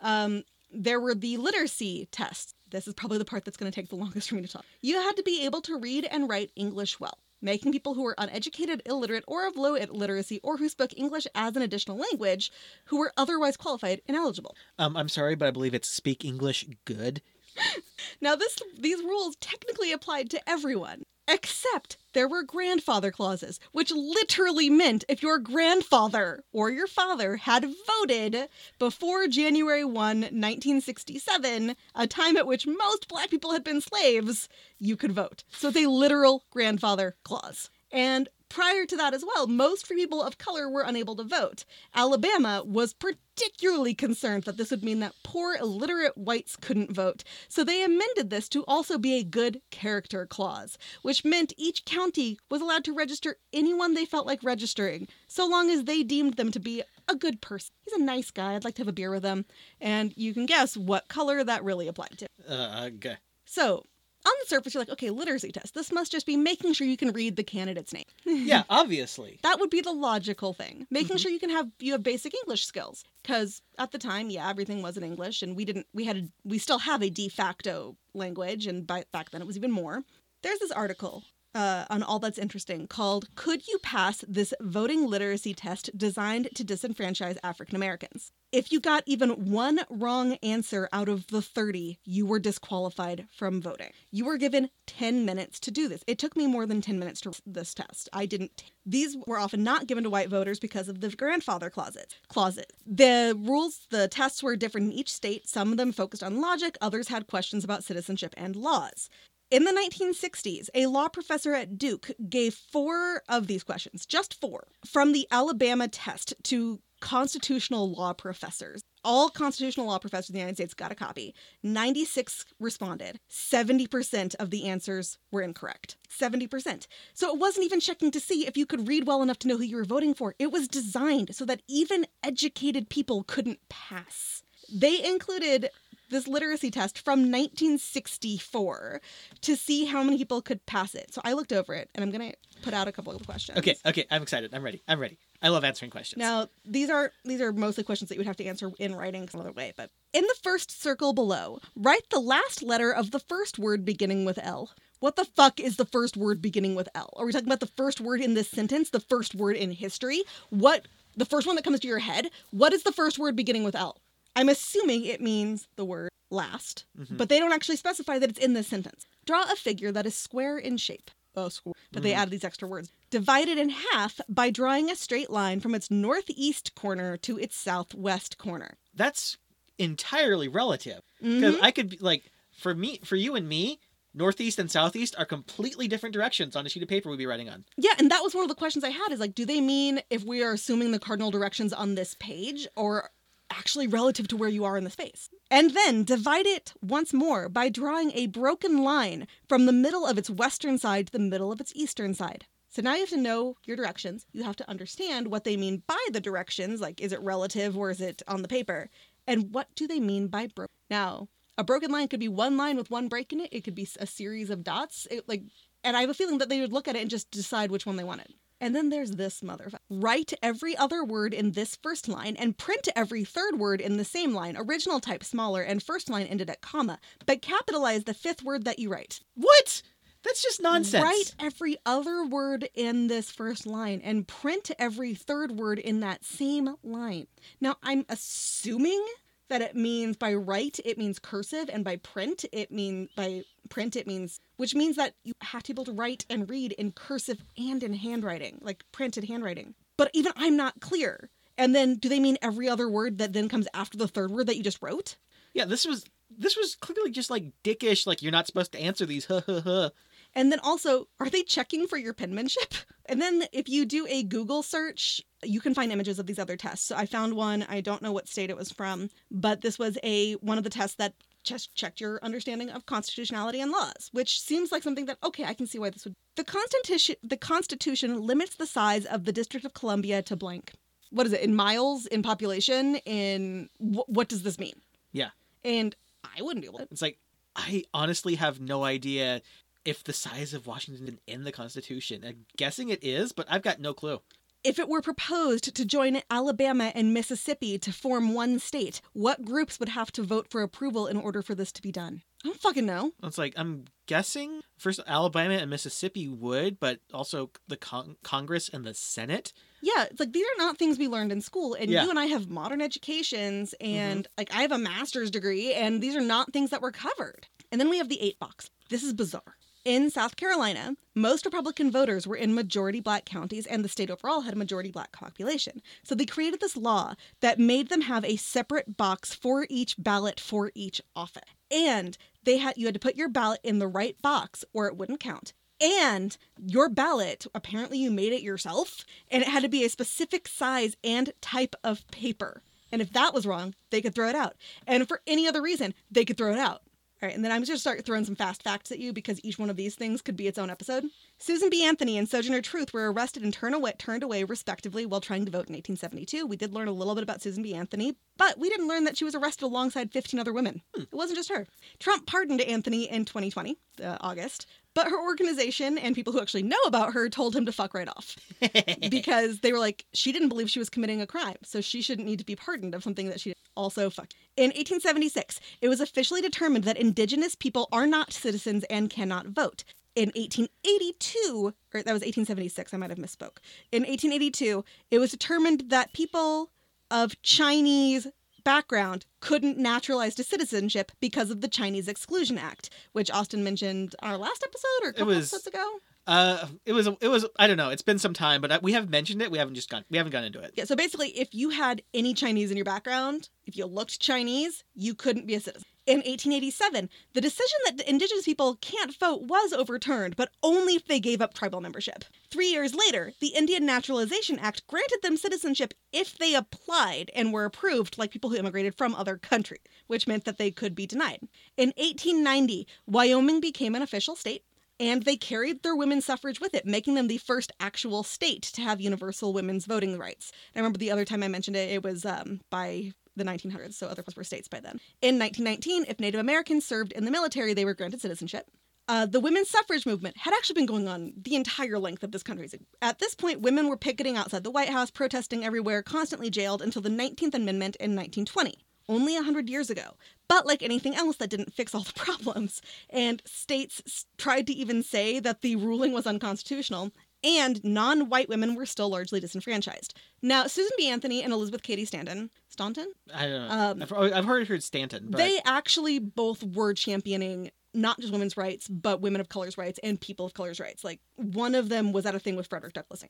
um, there were the literacy tests. This is probably the part that's going to take the longest for me to talk. You had to be able to read and write English well, making people who were uneducated, illiterate, or of low literacy, or who spoke English as an additional language, who were otherwise qualified, ineligible.
Um, I'm sorry, but I believe it's speak English good. [laughs]
Now, this these rules technically applied to everyone, except there were grandfather clauses, which literally meant if your grandfather or your father had voted before January 1, 1967, a time at which most black people had been slaves, you could vote. So it's a literal grandfather clause. And prior to that as well, most free people of color were unable to vote. Alabama was particularly concerned that this would mean that poor illiterate whites couldn't vote. So they amended this to also be a good character clause, which meant each county was allowed to register anyone they felt like registering, so long as they deemed them to be a good person. He's a nice guy. I'd like to have a beer with him. And you can guess what color that really applied to.
Uh, okay.
So, on the surface, you're like, okay, literacy test. This must just be making sure you can read the candidate's name.
Yeah, [laughs] obviously.
That would be the logical thing. Making
Mhm.
sure you can have you have basic English skills because at the time, yeah, everything was in English, and we didn't we had a, we still have a de facto language, and by, back then it was even more. There's this article uh, on All That's Interesting called "Could You Pass This Voting Literacy Test Designed to Disenfranchise African Americans?" If you got even one wrong answer out of the 30, you were disqualified from voting. You were given 10 minutes to do this. It took me more than 10 minutes to this test. I didn't. These were often not given to white voters because of the grandfather closet. Closet. The rules, the tests were different in each state. Some of them focused on logic, others had questions about citizenship and laws. In the 1960s, a law professor at Duke gave four of these questions, just four, from the Alabama test to constitutional law professors. All constitutional law professors in the United States got a copy. 96 responded. 70% of the answers were incorrect. 70%. So it wasn't even checking to see if you could read well enough to know who you were voting for. It was designed so that even educated people couldn't pass. They included this literacy test from 1964 to see how many people could pass it. So I looked over it and I'm going to put out a couple of questions.
Okay, okay, I'm excited. I'm ready. I'm ready. I love answering questions.
Now, these are these are mostly questions that you would have to answer in writing some other way, but in the first circle below, write the last letter of the first word beginning with L. What the fuck is the first word beginning with L? Are we talking about the first word in this sentence, the first word in history? What the first one that comes to your head? What is the first word beginning with L? I'm assuming it means the word last,
Mhm.
but they don't actually specify that it's in this sentence. Draw a figure that is square in shape. Oh, square. But they
Mhm.
added these extra words. Divide it in half by drawing a straight line from its northeast corner to its southwest corner.
That's entirely relative. Because
Mhm.
I could be like, for me, for you and me, northeast and southeast are completely different directions on a sheet of paper we'd be writing on.
Yeah, and that was one of the questions I had is like, do they mean if we are assuming the cardinal directions on this page or actually relative to where you are in the space? And then divide it once more by drawing a broken line from the middle of its western side to the middle of its eastern side. So now you have to know your directions. You have to understand what they mean by the directions, like is it relative or is it on the paper? And what do they mean by broken? Now, a broken line could be one line with one break in it. It could be a series of dots. It, like and I have a feeling that they would look at it and just decide which one they wanted. And then there's this motherfucker. Write every other word in this first line and print every third word in the same line. Original type smaller and first line ended at comma, but capitalize the fifth word that you write.
What? That's just nonsense.
Write every other word in this first line and print every third word in that same line. Now, I'm assuming that it means by write it means cursive and by print it means by print it means which means that you have to be able to write and read in cursive and in handwriting, like printed handwriting. But even I'm not clear. And then do they mean every other word that then comes after the third word that you just wrote?
Yeah, this was this was clearly just like dickish. Like you're not supposed to answer these. Huh, huh, huh.
And then also, are they checking for your penmanship? [laughs] And then if you do a Google search, you can find images of these other tests. So I found one, I don't know what state it was from, but this was a one of the tests that just checked your understanding of constitutionality and laws, which seems like something that okay, I can see why this would. The constitution the constitution limits the size of the District of Columbia to blank. What is it in miles in population in wh- what does this mean?
Yeah.
And I wouldn't be able to.
It's like I honestly have no idea if the size of Washington is in the Constitution. I'm guessing it is, but I've got no clue.
If it were proposed to join Alabama and Mississippi to form one state, what groups would have to vote for approval in order for this to be done? I don't fucking know.
It's like I'm guessing first Alabama and Mississippi would, but also the con- Congress and the Senate.
Yeah, it's like these are not things we learned in school. And
Yeah.
you and I have modern educations, and mm-hmm. like I have a master's degree, and these are not things that were covered. And then we have the eight box. This is bizarre. In South Carolina, most Republican voters were in majority black counties, and the state overall had a majority black population. So they created this law that made them have a separate box for each ballot for each office. And they had you had to put your ballot in the right box or it wouldn't count. And your ballot, apparently you made it yourself, and it had to be a specific size and type of paper. And if that was wrong, they could throw it out. And for any other reason, they could throw it out. All right, and then I'm just gonna start throwing some fast facts at you because each one of these things could be its own episode. Susan B. Anthony and Sojourner Truth were arrested and turned away, turned away respectively while trying to vote in 1872. We did learn a little bit about Susan B. Anthony, but we didn't learn that she was arrested alongside 15 other women. It wasn't just her. Trump pardoned Anthony in 2020, uh, August, but her organization and people who actually know about her told him to fuck right off [laughs] because they were like, she didn't believe she was committing a crime, so she shouldn't need to be pardoned of something that she also fucked. In 1876, it was officially determined that indigenous people are not citizens and cannot vote. In 1882, or that was 1876, I might have misspoke. In 1882, it was determined that people of Chinese background couldn't naturalize to citizenship because of the Chinese Exclusion Act, which Austin mentioned our last episode or a couple
was-
episodes ago.
Uh, it was it was I don't know. It's been some time, but I, we have mentioned it. We haven't just gone. We haven't gone into it.
Yeah, so basically, if you had any Chinese in your background, if you looked Chinese, you couldn't be a citizen. In 1887, the decision that indigenous people can't vote was overturned, but only if they gave up tribal membership. Three years later, the Indian Naturalization Act granted them citizenship if they applied and were approved, like people who immigrated from other countries, which meant that they could be denied. In 1890, Wyoming became an official state and they carried their women's suffrage with it, making them the first actual state to have universal women's voting rights. And I remember the other time I mentioned it, it was um, by the 1900s, so other were states by then. In 1919, if Native Americans served in the military, they were granted citizenship. Uh, the women's suffrage movement had actually been going on the entire length of this country. At this point, women were picketing outside the White House, protesting everywhere, constantly jailed until the 19th Amendment in 1920 only 100 years ago. But like anything else, that didn't fix all the [laughs] problems. And states tried to even say that the ruling was unconstitutional, and non white women were still largely disenfranchised. Now, Susan B. Anthony and Elizabeth Cady Stanton, Staunton,
I don't know.
Um,
I've, I've heard heard Stanton. But
they actually both were championing not just women's rights, but women of color's rights and people of color's rights. Like one of them was at a thing with Frederick Douglass.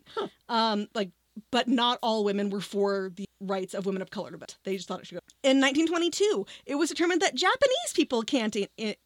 Um, like, but not all women were for the rights of women of color to vote. They just thought it should go. In 1922, it was determined that Japanese people can't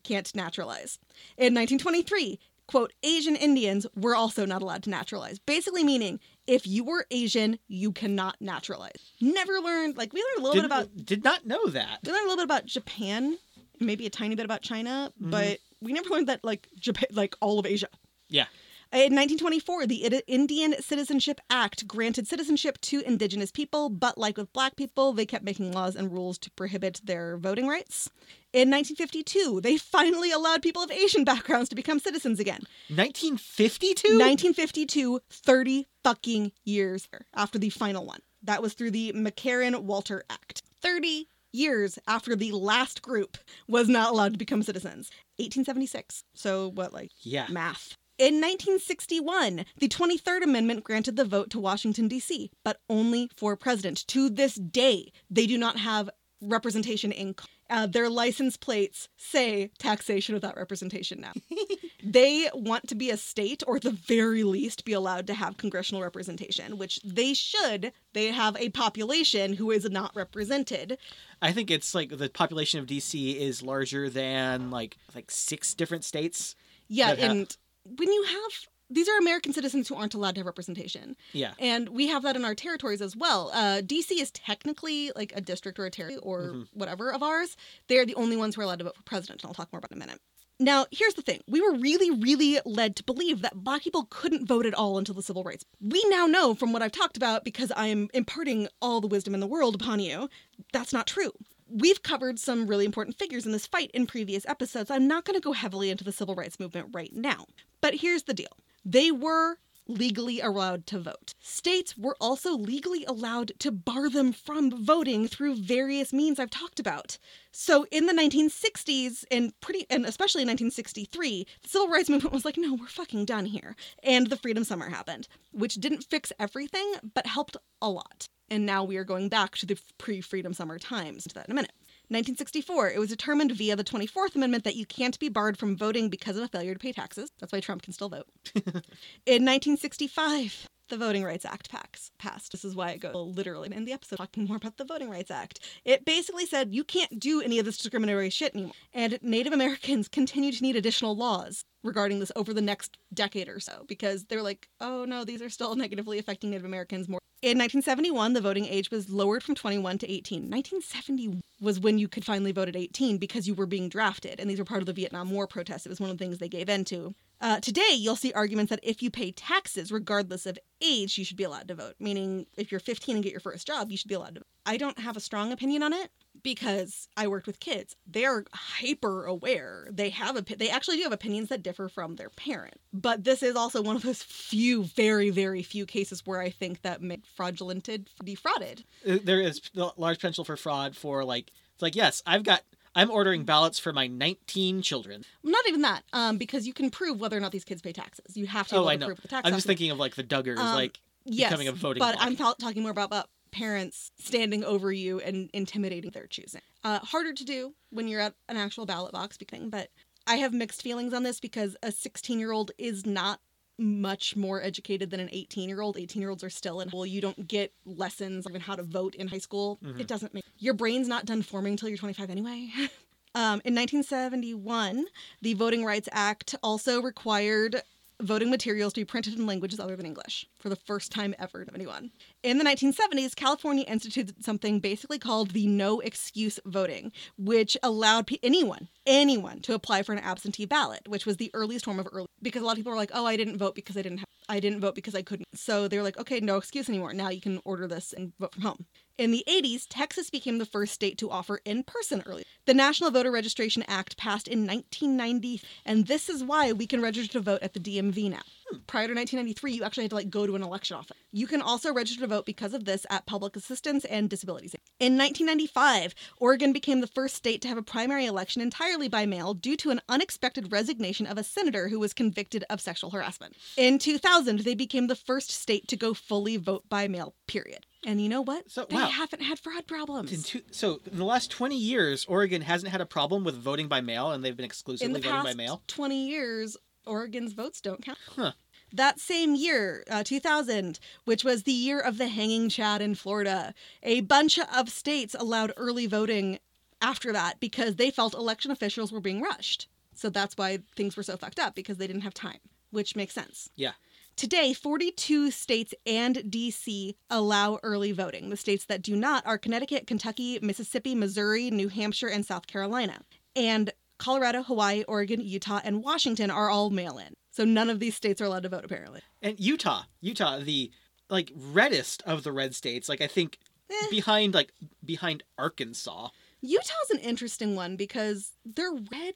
can't naturalize. In 1923, quote, Asian Indians were also not allowed to naturalize. Basically meaning if you were Asian, you cannot naturalize. Never learned like we learned a little
Didn't-
bit about
Did not know that.
we learned a little bit about Japan, maybe a tiny bit about China,
Mhm.
but we never learned that like Japan, like all of Asia.
Yeah.
In 1924, the Indian Citizenship Act granted citizenship to indigenous people, but like with black people, they kept making laws and rules to prohibit their voting rights. In 1952, they [laughs] finally allowed people of Asian backgrounds to become citizens again.
1952.
1952, 30 fucking years after the final one. That was through the McCarran Walter Act. 30 years after the last group was not allowed to become citizens. 1876. So, what, like,
yeah.
math? In 1961, the 23rd Amendment granted the vote to Washington, D.C., but only for president. To this day, they do not have representation in. Uh, their license plates say taxation without representation now. [laughs] they want to be a state, or at the very least, be allowed to have congressional representation, which they should. They have a population who is not represented.
I think it's like the population of DC is larger than like like six different states.
Yeah, and when you have these are American citizens who aren't allowed to have representation.
Yeah.
And we have that in our territories as well. Uh, DC is technically like a district or a territory or
Mhm.
whatever of ours. They're the only ones who are allowed to vote for president, and I'll talk more about it in a minute. Now, here's the thing. We were really, really led to believe that black people couldn't vote at all until the civil rights. We now know from what I've talked about, because I am imparting all the wisdom in the world upon you, that's not true. We've covered some really important figures in this fight in previous episodes. I'm not going to go heavily into the civil rights movement right now. But here's the deal they were legally allowed to vote. States were also legally allowed to bar them from voting through various means I've talked about. So in the 1960s and pretty and especially in 1963, the civil rights movement was like, "No, we're fucking done here." And the Freedom Summer happened, which didn't fix everything but helped a lot. And now we are going back to the pre-Freedom Summer times. To that in a minute. 1964, it was determined via the 24th Amendment that you can't be barred from voting because of a failure to pay taxes. That's why Trump can still vote. [laughs] In 1965, the Voting Rights Act passed. This is why it goes literally in the episode talking more about the Voting Rights Act. It basically said you can't do any of this discriminatory shit anymore. And Native Americans continue to need additional laws regarding this over the next decade or so because they're like, oh no, these are still negatively affecting Native Americans more. In 1971, the voting age was lowered from 21 to 18. 1970 was when you could finally vote at 18 because you were being drafted, and these were part of the Vietnam War protests. It was one of the things they gave in to. Uh, today, you'll see arguments that if you pay taxes, regardless of age, you should be allowed to vote. Meaning, if you're 15 and get your first job, you should be allowed to vote. I don't have a strong opinion on it because I worked with kids. They're hyper aware. They have a they actually do have opinions that differ from their parent. But this is also one of those few, very, very few cases where I think that made fraudulented defrauded.
Uh, There is large potential for fraud for like like yes, I've got I'm ordering ballots for my 19 children.
Not even that, um, because you can prove whether or not these kids pay taxes. You have to
Oh, I
to
know.
prove the tax.
I'm just
document.
thinking of like the Duggars,
Um,
like
yes,
becoming a voting
but
bloc.
I'm ta- talking more about, about parents standing over you and intimidating their choosing. Uh, harder to do when you're at an actual ballot box, but I have mixed feelings on this because a 16 year old is not much more educated than an 18 year old 18 year olds are still in well you don't get lessons on how to vote in high school
Mhm.
it doesn't make your brain's not done forming until you're 25 anyway [laughs] um, in 1971 the voting rights act also required voting materials to be printed in languages other than English for the first time ever in anyone. In the 1970s, California instituted something basically called the no excuse voting, which allowed anyone, anyone to apply for an absentee ballot, which was the earliest form of early because a lot of people were like, "Oh, I didn't vote because I didn't have I didn't vote because I couldn't." So they were like, "Okay, no excuse anymore. Now you can order this and vote from home." In the 80s, Texas became the first state to offer in person early. The National Voter Registration Act passed in 1990, and this is why we can register to vote at the DMV now. Prior to 1993, you actually had to like go to an election office. You can also register to vote because of this at public assistance and disabilities. In 1995, Oregon became the first state to have a primary election entirely by mail due to an unexpected resignation of a senator who was convicted of sexual harassment. In 2000, they became the first state to go fully vote by mail, period. And you know what?
So,
they
wow.
haven't had fraud problems.
In two, so in the last 20 years, Oregon hasn't had a problem with voting by mail, and they've been exclusively voting by mail.
20 years, Oregon's votes don't count.
Huh.
That same year, uh, 2000, which was the year of the hanging Chad in Florida, a bunch of states allowed early voting after that because they felt election officials were being rushed. So that's why things were so fucked up because they didn't have time, which makes sense.
Yeah.
Today, 42 states and DC allow early voting. The states that do not are Connecticut, Kentucky, Mississippi, Missouri, New Hampshire, and South Carolina. And Colorado, Hawaii, Oregon, Utah, and Washington are all mail in. So none of these states are allowed to vote, apparently.
And Utah, Utah, the like reddest of the red states, like I think
Eh.
behind like behind Arkansas.
Utah's an interesting one because they're red,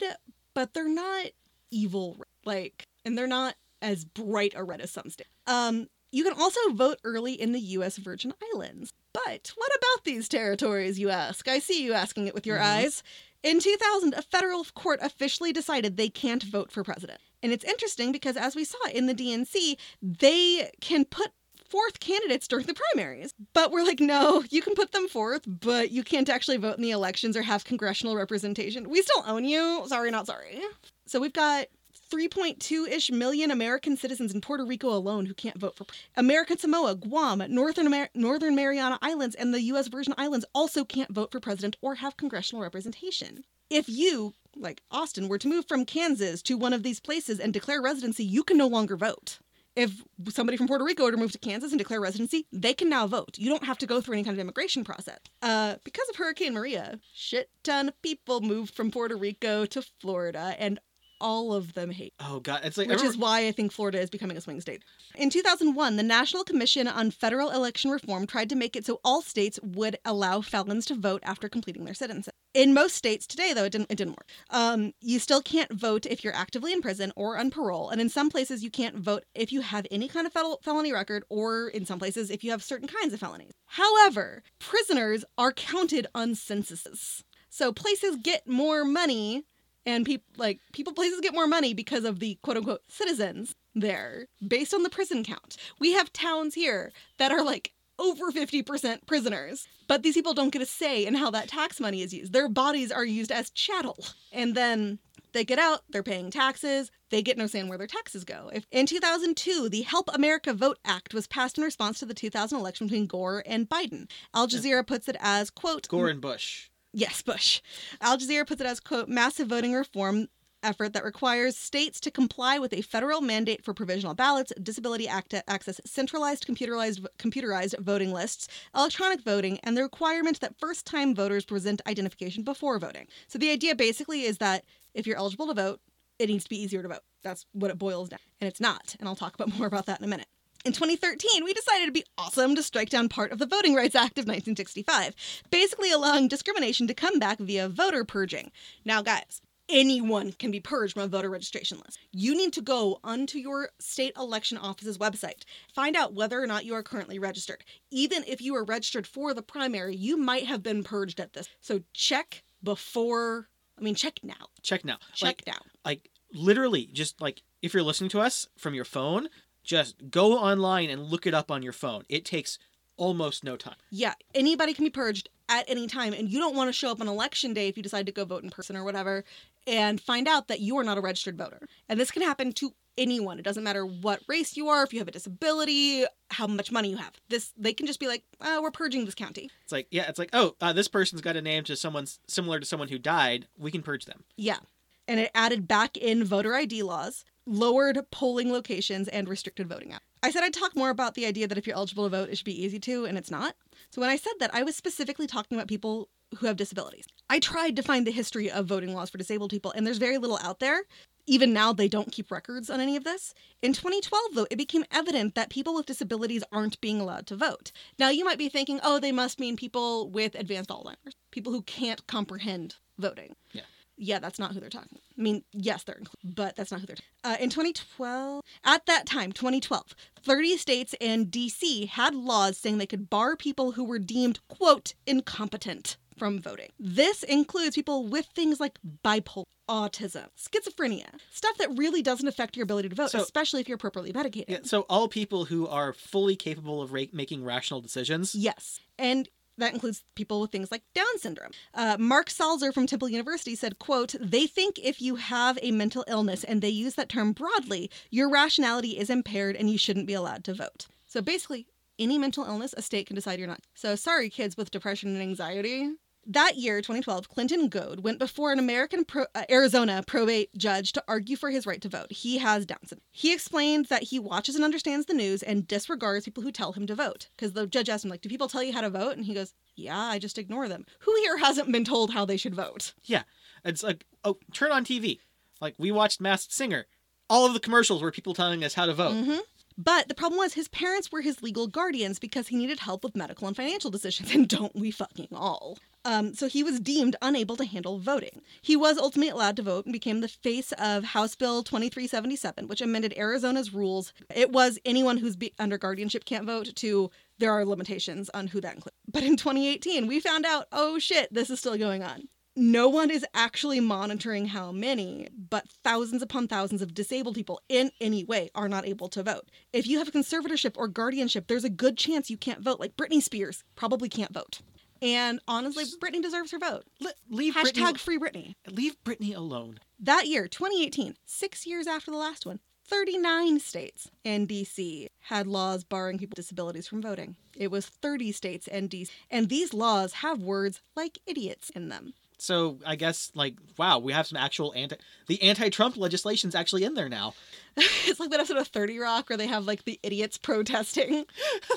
but they're not evil. Like, and they're not as bright a red as some states. Um, you can also vote early in the U.S. Virgin Islands. But what about these territories, you ask? I see you asking it with your
Mhm.
eyes. In 2000, a federal court officially decided they can't vote for president. And it's interesting because, as we saw in the DNC, they can put forth candidates during the primaries. But we're like, no, you can put them forth, but you can't actually vote in the elections or have congressional representation. We still own you. Sorry, not sorry. So we've got 3.2 ish million American citizens in Puerto Rico alone who can't vote for American Samoa, Guam, Northern Amer- Northern Mariana Islands, and the U.S. Virgin Islands also can't vote for president or have congressional representation. If you, like Austin, were to move from Kansas to one of these places and declare residency, you can no longer vote. If somebody from Puerto Rico were to move to Kansas and declare residency, they can now vote. You don't have to go through any kind of immigration process. Uh, because of Hurricane Maria, shit ton of people moved from Puerto Rico to Florida, and all of them hate
Oh god, it's like
which is why I think Florida is becoming a swing state. In 2001, the National Commission on Federal Election Reform tried to make it so all states would allow felons to vote after completing their sentences. In most states today, though, it didn't, it didn't work. Um, you still can't vote if you're actively in prison or on parole, and in some places, you can't vote if you have any kind of fel- felony record, or in some places, if you have certain kinds of felonies. However, prisoners are counted on censuses. So places get more money and people like people places get more money because of the quote unquote citizens there based on the prison count. We have towns here that are like over 50% prisoners, but these people don't get a say in how that tax money is used. Their bodies are used as chattel. And then they get out, they're paying taxes, they get no say in where their taxes go. If in 2002, the Help America Vote Act was passed in response to the 2000 election between Gore and Biden. Al Jazeera puts it as quote
Gore and Bush.
Yes, Bush. Al Jazeera puts it as, quote, massive voting reform effort that requires states to comply with a federal mandate for provisional ballots, disability access, centralized computerized computerized voting lists, electronic voting, and the requirement that first-time voters present identification before voting. So the idea basically is that if you're eligible to vote, it needs to be easier to vote. That's what it boils down. And it's not, and I'll talk about [laughs] more about that in a minute. In 2013, we decided it'd be awesome to strike down part of the Voting Rights Act of 1965, basically allowing discrimination to come back via voter purging. Now, guys, anyone can be purged from a voter registration list. You need to go onto your state election office's website, find out whether or not you are currently registered. Even if you are registered for the primary, you might have been purged at this. So check before, I mean, check now.
Check now.
Check
like,
now.
like literally just like if you're listening to us from your phone, just go online and look it up on your phone. It takes almost no time.
Yeah, anybody can be purged at any time, and you don't want to show up on election day if you decide to go vote in person or whatever, and find out that you are not a registered voter. And this can happen to anyone. It doesn't matter what race you are, if you have a disability, how much money you have. This they can just be like, oh, we're purging this county.
It's like yeah, it's like oh, uh, this person's got a name to someone similar to someone who died. We can purge them.
Yeah. And it added back in voter ID laws, lowered polling locations, and restricted voting hours. I said I'd talk more about the idea that if you're eligible to vote, it should be easy to, and it's not. So when I said that, I was specifically talking about people who have disabilities. I tried to find the history of voting laws for disabled people, and there's very little out there. Even now, they don't keep records on any of this. In 2012, though, it became evident that people with disabilities aren't being allowed to vote. Now, you might be thinking, oh, they must mean people with advanced Alzheimer's, people who can't comprehend voting.
Yeah.
Yeah, that's not who they're talking. I mean, yes, they're included, but that's not who they're. Uh, in 2012, at that time, 2012, 30 states and DC had laws saying they could bar people who were deemed quote incompetent from voting. This includes people with things like bipolar, autism, schizophrenia, stuff that really doesn't affect your ability to vote,
So-
especially if you're properly medicated.
Yeah, so all people who are fully capable of ra- making rational decisions.
Yes. And that includes people with things like Down syndrome. Uh, Mark Salzer from Temple University said, quote, they think if you have a mental illness and they use that term broadly, your rationality is impaired and you shouldn't be allowed to vote. So basically, any mental illness, a state can decide you're not. So sorry, kids with depression and anxiety. That year, 2012, Clinton Goad went before an American pro- uh, Arizona probate judge to argue for his right to vote. He has Down syndrome. He explained that he watches and understands the news and disregards people who tell him to vote. Because the judge asked him, like, "Do people tell you how to vote?" And he goes, "Yeah, I just ignore them." Who here hasn't been told how they should vote?
Yeah, it's like oh, turn on TV. Like we watched Masked Singer. All of the commercials were people telling us how to vote.
hmm But the problem was his parents were his legal guardians because he needed help with medical and financial decisions, and don't we fucking all? Um, so he was deemed unable to handle voting. He was ultimately allowed to vote and became the face of House Bill 2377, which amended Arizona's rules. It was anyone who's be- under guardianship can't vote to there are limitations on who that includes. But in 2018, we found out, oh shit, this is still going on. No one is actually monitoring how many, but thousands upon thousands of disabled people in any way are not able to vote. If you have conservatorship or guardianship, there's a good chance you can't vote. Like Britney Spears probably can't vote. And honestly, Britney deserves her vote.
Le- leave
Hashtag
Britney,
free Britney.
leave Britney alone.
That year, 2018, six years after the last one, 39 states and DC had laws barring people with disabilities from voting. It was 30 states and DC. And these laws have words like idiots in them.
So I guess like wow, we have some actual anti the anti-Trump legislation's actually in there now. [laughs]
it's like that episode of 30 Rock where they have like the idiots protesting.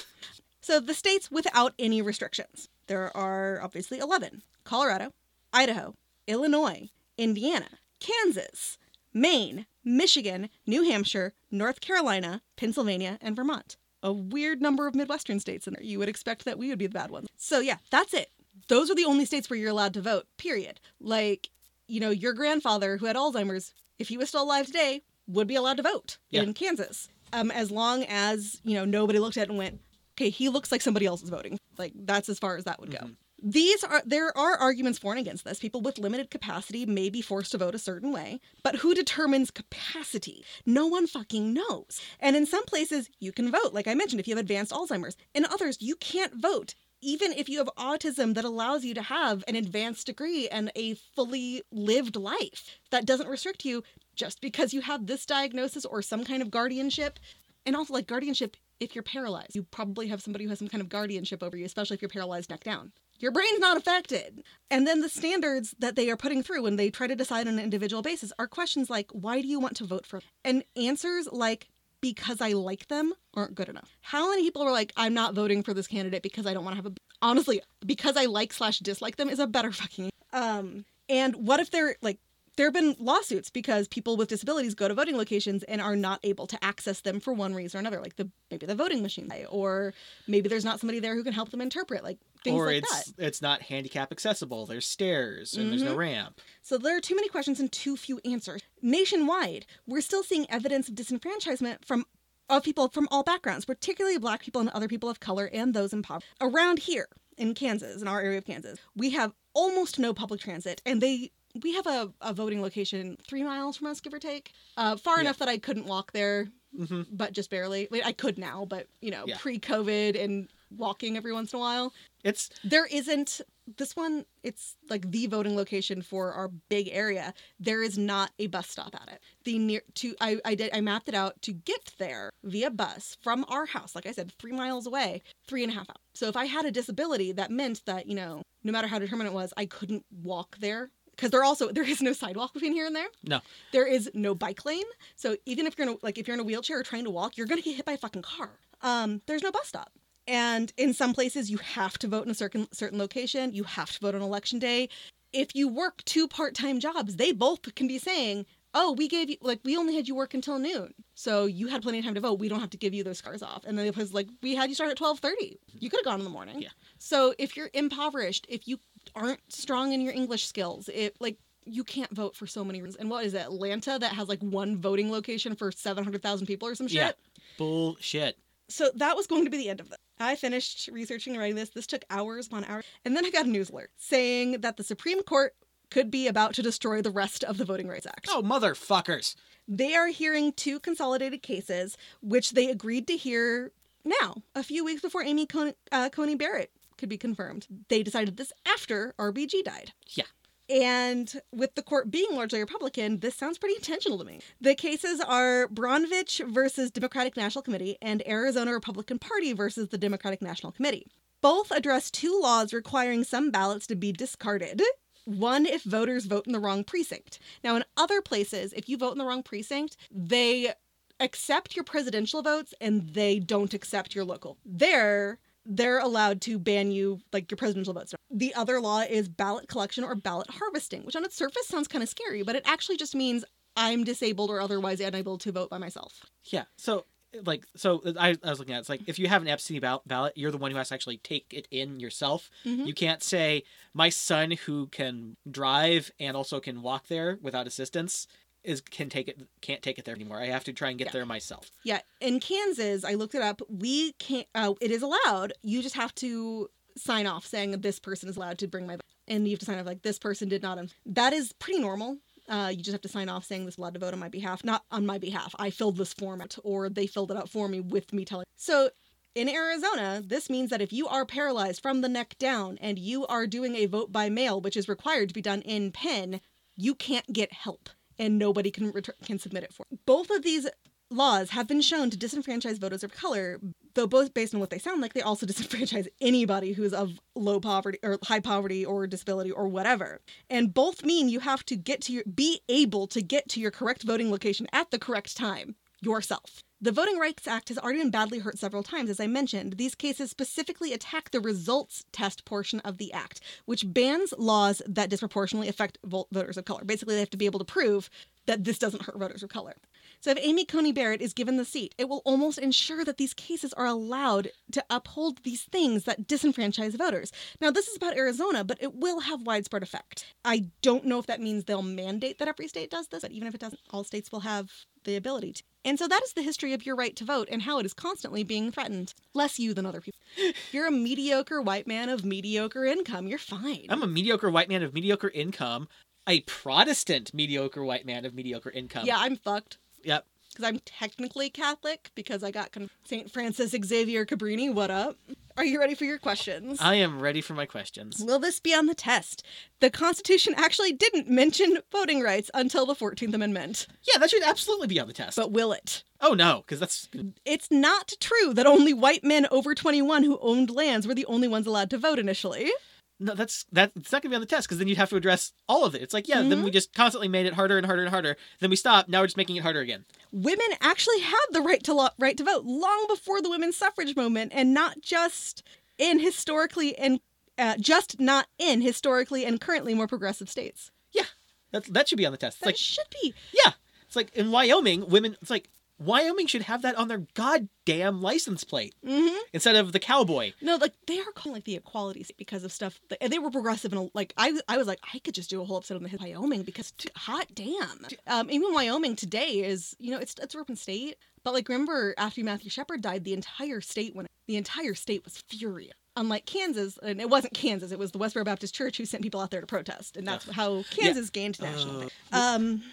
[laughs] so the states without any restrictions. There are obviously 11 Colorado, Idaho, Illinois, Indiana, Kansas, Maine, Michigan, New Hampshire, North Carolina, Pennsylvania, and Vermont. A weird number of Midwestern states in there. You would expect that we would be the bad ones. So, yeah, that's it. Those are the only states where you're allowed to vote, period. Like, you know, your grandfather who had Alzheimer's, if he was still alive today, would be allowed to vote
Yeah.
in Kansas. Um, as long as, you know, nobody looked at it and went, okay, he looks like somebody else is voting. Like, that's as far as that would go. Mm-hmm. These are there are arguments for and against this. People with limited capacity may be forced to vote a certain way, but who determines capacity? No one fucking knows. And in some places you can vote, like I mentioned, if you have advanced Alzheimer's. In others, you can't vote. Even if you have autism that allows you to have an advanced degree and a fully lived life that doesn't restrict you just because you have this diagnosis or some kind of guardianship. And also, like guardianship, if you're paralyzed, you probably have somebody who has some kind of guardianship over you, especially if you're paralyzed neck down. Your brain's not affected. And then the standards that they are putting through when they try to decide on an individual basis are questions like, why do you want to vote for? And answers like, because I like them aren't good enough. How many people are like, I'm not voting for this candidate because I don't want to have a. Honestly, because I like slash dislike them is a better [laughs] fucking. Um, and what if they're like, there have been lawsuits because people with disabilities go to voting locations and are not able to access them for one reason or another, like the maybe the voting machine, or maybe there's not somebody there who can help them interpret, like things
or
like
it's
that.
it's not handicap accessible. There's stairs and there's no
Mhm.
ramp.
So there are too many questions and too few answers. Nationwide, we're still seeing evidence of disenfranchisement from of people from all backgrounds, particularly black people and other people of color and those in poverty. Around here in Kansas, in our area of Kansas, we have almost no public transit and they we have a, a voting location three miles from us, give or take. Uh, far
Yeah.
enough that I couldn't walk there,
hmm
but just barely. Wait, I could now, but you know,
Yeah.
pre-COVID and walking every once in a while.
It's
There isn't this one. It's like the voting location for our big area. There is not a bus stop at it. The near to I I did I mapped it out to get there via bus from our house. Like I said, three miles away, three and a half hours. So if I had a disability, that meant that you know, no matter how determined it was, I couldn't walk there. Because there also there is no sidewalk between here and there.
no.
There is no bike lane. So even if you're in a, like if you're in a wheelchair or trying to walk, you're gonna get hit by a fucking car. Um, there's no bus stop. And in some places, you have to vote in a certain certain location. You have to vote on election day. If you work two part time jobs, they both can be saying, "Oh, we gave you like we only had you work until noon, so you had plenty of time to vote. We don't have to give you those cars off." And then it was like, "We had you start at twelve thirty. You could have gone in the morning."
Yeah.
So if you're impoverished, if you aren't strong in your English skills, it like you can't vote for so many reasons. And what is it, Atlanta that has like one voting location for seven hundred thousand people or some shit?
Yeah. Bullshit.
So that was going to be the end of it. I finished researching and writing this. This took hours upon hours. And then I got a news alert saying that the Supreme Court could be about to destroy the rest of the Voting Rights Act.
Oh, motherfuckers.
They are hearing two consolidated cases, which they agreed to hear now, a few weeks before Amy Coney, uh, Coney Barrett could be confirmed. They decided this after RBG died.
Yeah.
And with the court being largely Republican, this sounds pretty intentional to me. The cases are Brnovich versus Democratic National Committee and Arizona Republican Party versus the Democratic National Committee. Both address two laws requiring some ballots to be discarded. One, if voters vote in the wrong precinct. Now, in other places, if you vote in the wrong precinct, they accept your presidential votes and they don't accept your local. There, they're allowed to ban you like your presidential votes. The other law is ballot collection or ballot harvesting, which on its surface sounds kind of scary, but it actually just means I'm disabled or otherwise unable to vote by myself.
Yeah. So like so I, I was looking at it, it's like if you have an absentee ball- ballot you're the one who has to actually take it in yourself
Mhm.
you can't say my son who can drive and also can walk there without assistance is can take it can't take it there anymore i have to try and get
Yeah.
there myself
Yeah, in Kansas, I looked it up. We can't. Uh, it is allowed. You just have to sign off saying this person is allowed to bring my, and you have to sign off like this person did not. That is pretty normal. Uh, you just have to sign off saying this is allowed to vote on my behalf, not on my behalf. I filled this form out, or they filled it out for me with me telling. So. In Arizona, this means that if you are paralyzed from the neck down and you are doing a vote by mail, which is required to be done in pen, you can't get help and nobody can can submit it for. Both of these laws have been shown to disenfranchise voters of color, though both based on what they sound like, they also [laughs] disenfranchise anybody who is of low poverty or high poverty or disability or whatever. And both mean you have to get to your be able to get to your correct voting location at the correct time yourself. The Voting Rights Act has already been badly hurt several times, as I mentioned. These cases specifically attack the results test portion of the act, which bans laws that disproportionately affect voters of color. Basically, they have to be able to prove that this doesn't hurt voters of color. So if Amy Coney Barrett is given the seat, it will almost ensure that these cases are allowed to uphold these things that disenfranchise voters. Now, this is about Arizona, but it will have widespread effect. I don't know if that means they'll mandate that every state does this, but even if it doesn't, all states will have the ability to. And so that is the history of your right to vote and how it is constantly being threatened. Less you than other people. [laughs] You're a mediocre white man of mediocre income. You're fine.
i'm a mediocre white man of mediocre income a protestant mediocre white man of mediocre income
yeah, I'm fucked.
Yep
because I'm technically Catholic because I got con- St. Frances Xavier Cabrini. What up? Are you ready for your questions?
i am ready for my questions
Will this be on the test? The Constitution actually didn't mention voting rights until the 14th Amendment,
yeah that should absolutely be on the test
but will it?
oh no because that's
It's not true that only white men over 21 who owned lands were the only ones allowed to vote initially.
No, that's that. It's not gonna be on the test because then you'd have to address all of it. It's like, yeah, then we just constantly made it harder and harder and harder. Then we stopped. Now we're just making it harder again.
Women actually had the right to lo- right to vote long before the women's suffrage movement, and not just in historically and uh, just not in historically and currently more progressive states.
Yeah, that that should be on the test. It's
That
like,
should be.
yeah, it's like in Wyoming, women. It's like Wyoming should have that on their goddamn license plate
hmm
instead of the cowboy.
No, like they are calling like the equality state because of stuff. Like, and they were progressive and like I, I was like I could just do a whole episode on the Wyoming because t- hot damn. Um, even Wyoming today is you know it's it's a urban state, but like remember after Matthew Shepard died, the entire state went. The entire state was furious. Unlike Kansas, and it wasn't Kansas, it was the Westboro Baptist Church who sent people out there to protest, and that's how Kansas gained national. fame. Um,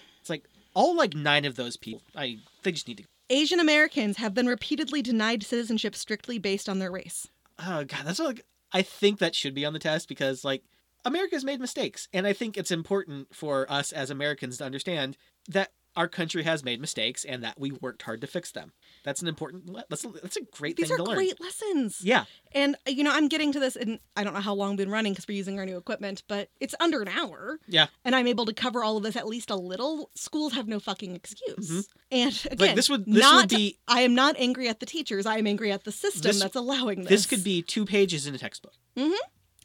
all like nine of those people. I they just need to.
Asian Americans have been repeatedly denied citizenship strictly based on their race.
Oh god, that's like I think that should be on the test because like America's made mistakes, and I think it's important for us as Americans to understand that our country has made mistakes and that we worked hard to fix them. That's an important. le- That's a, that's a great
These
thing
are
to learn.
great lessons.
Yeah,
And uh, you know, I'm getting to this, and I don't know how long we've been running because we're using our new equipment, but it's under an hour,
yeah.
and I'm able to cover all of this at least a little. Schools have no fucking excuse.
Mhm.
And again,
this would- this
not,
would be-
I am not angry at the teachers. I am angry at the system
This-
that's allowing this.
This could be two pages in a textbook. Mm-hmm.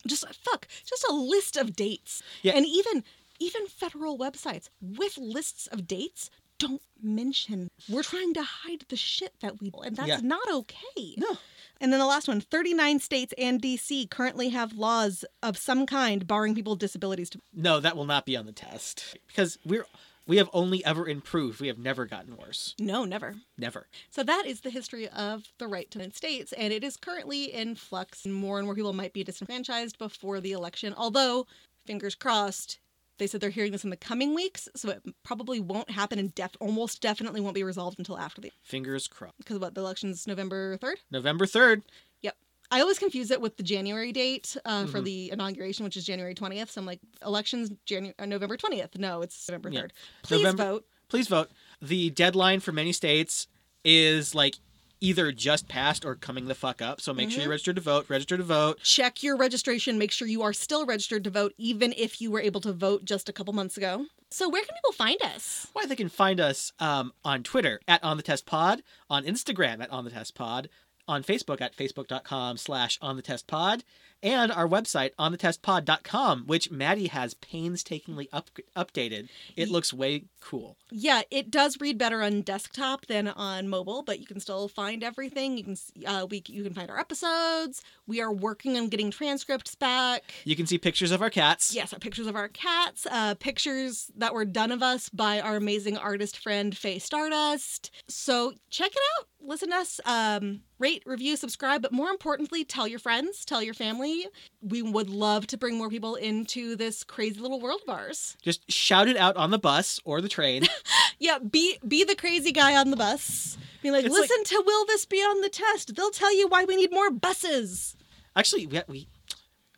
Just fuck, just a list of dates.
Yeah.
And even even federal websites with lists of dates don't mention. We're trying to hide the shit that we and that's
Yeah.
not okay.
No.
And then the last one 39 states and DC currently have laws of some kind barring people with disabilities to
No, that will not be on the test because we're We have only ever improved. We have never gotten worse.
No, never.
Never.
So that is the history of the right to the States, and it is currently in flux. More and more people might be disenfranchised before the election. Although, fingers crossed, they said they're hearing this in the coming weeks, so it probably won't happen and def- almost definitely won't be resolved until after the
Fingers crossed.
because what the election's November third.
November 3rd. Yep.
I always confuse it with the January date uh, for
Mhm.
the inauguration, which is January twentieth. So I'm like, elections January uh, November twentieth. No, it's November
Yeah.
third. Please
November-
vote.
Please vote. The deadline for many states is like either just passed or coming the fuck up. So make sure
Mhm.
you're registered to vote. Register to vote.
check your registration. Make sure you are still registered to vote, even if you were able to vote just a couple months ago. So, where can people find us?
Why they can find us um, on Twitter at On the Test Pod, on Instagram at On the Test Pod, on Facebook at facebook.com slash On the Test Pod, and our website onthetestpod.com, which Maddie has painstakingly up- updated. It looks way cool.
Yeah, it does read better on desktop than on mobile, but you can still find everything. You can uh, we you can find our episodes. We are working on getting transcripts back.
You can see pictures of our cats.
Yes, pictures of our cats, uh, pictures that were done of us by our amazing artist friend Faye Stardust. So check it out. Listen to us. Um, rate, review, subscribe, but more importantly, tell your friends, tell your family. We would love to bring more people into this crazy little world of ours.
Just shout it out on the bus or the train. [laughs]
Yeah, be be the crazy guy on the bus. Be like,
It's like-
listen to Will This Be on the Test? They'll tell you why we need more buses.
Actually, we, we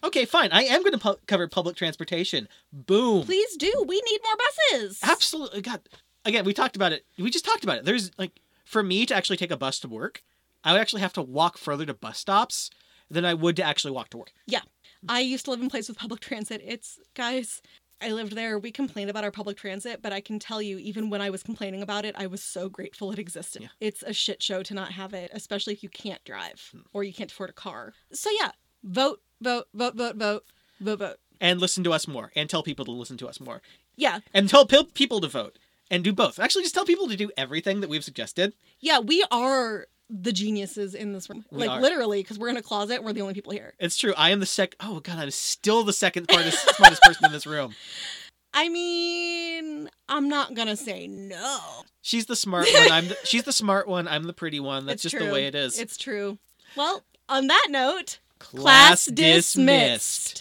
okay, fine. I am going to pu- cover public transportation. Boom.
Please do. We need more buses.
Absolutely. God. Again, we talked about it. We just talked about it. There's like for me to actually take a bus to work, I would actually have to walk further to bus stops than I would to actually walk to work. Yeah.
I used to live in place with public transit. It's guys, I lived there. We complained about our public transit, but I can tell you, even when I was complaining about it, I was so grateful it existed.
Yeah.
It's a shit show to not have it, especially if you can't drive
Hmm.
or you can't afford a car. So yeah, vote, vote, vote, vote, vote, vote, vote.
And listen to us more and tell people to listen to us more.
Yeah,
And tell pe- people to vote and do both. Actually, just tell people to do everything that we've suggested.
yeah, we are the geniuses in this room.
We
like
are.
literally, because we're in a closet and we're the only people here.
It's true. I am the sec. Oh god, I'm still the second smartest, [laughs] smartest person in this room.
I mean, I'm not gonna say no.
She's the smart one. I'm. The, [laughs] she's the smart one. I'm the pretty one. That's
It's
just the way it is.
It's true. Well, on that note,
Class dismissed.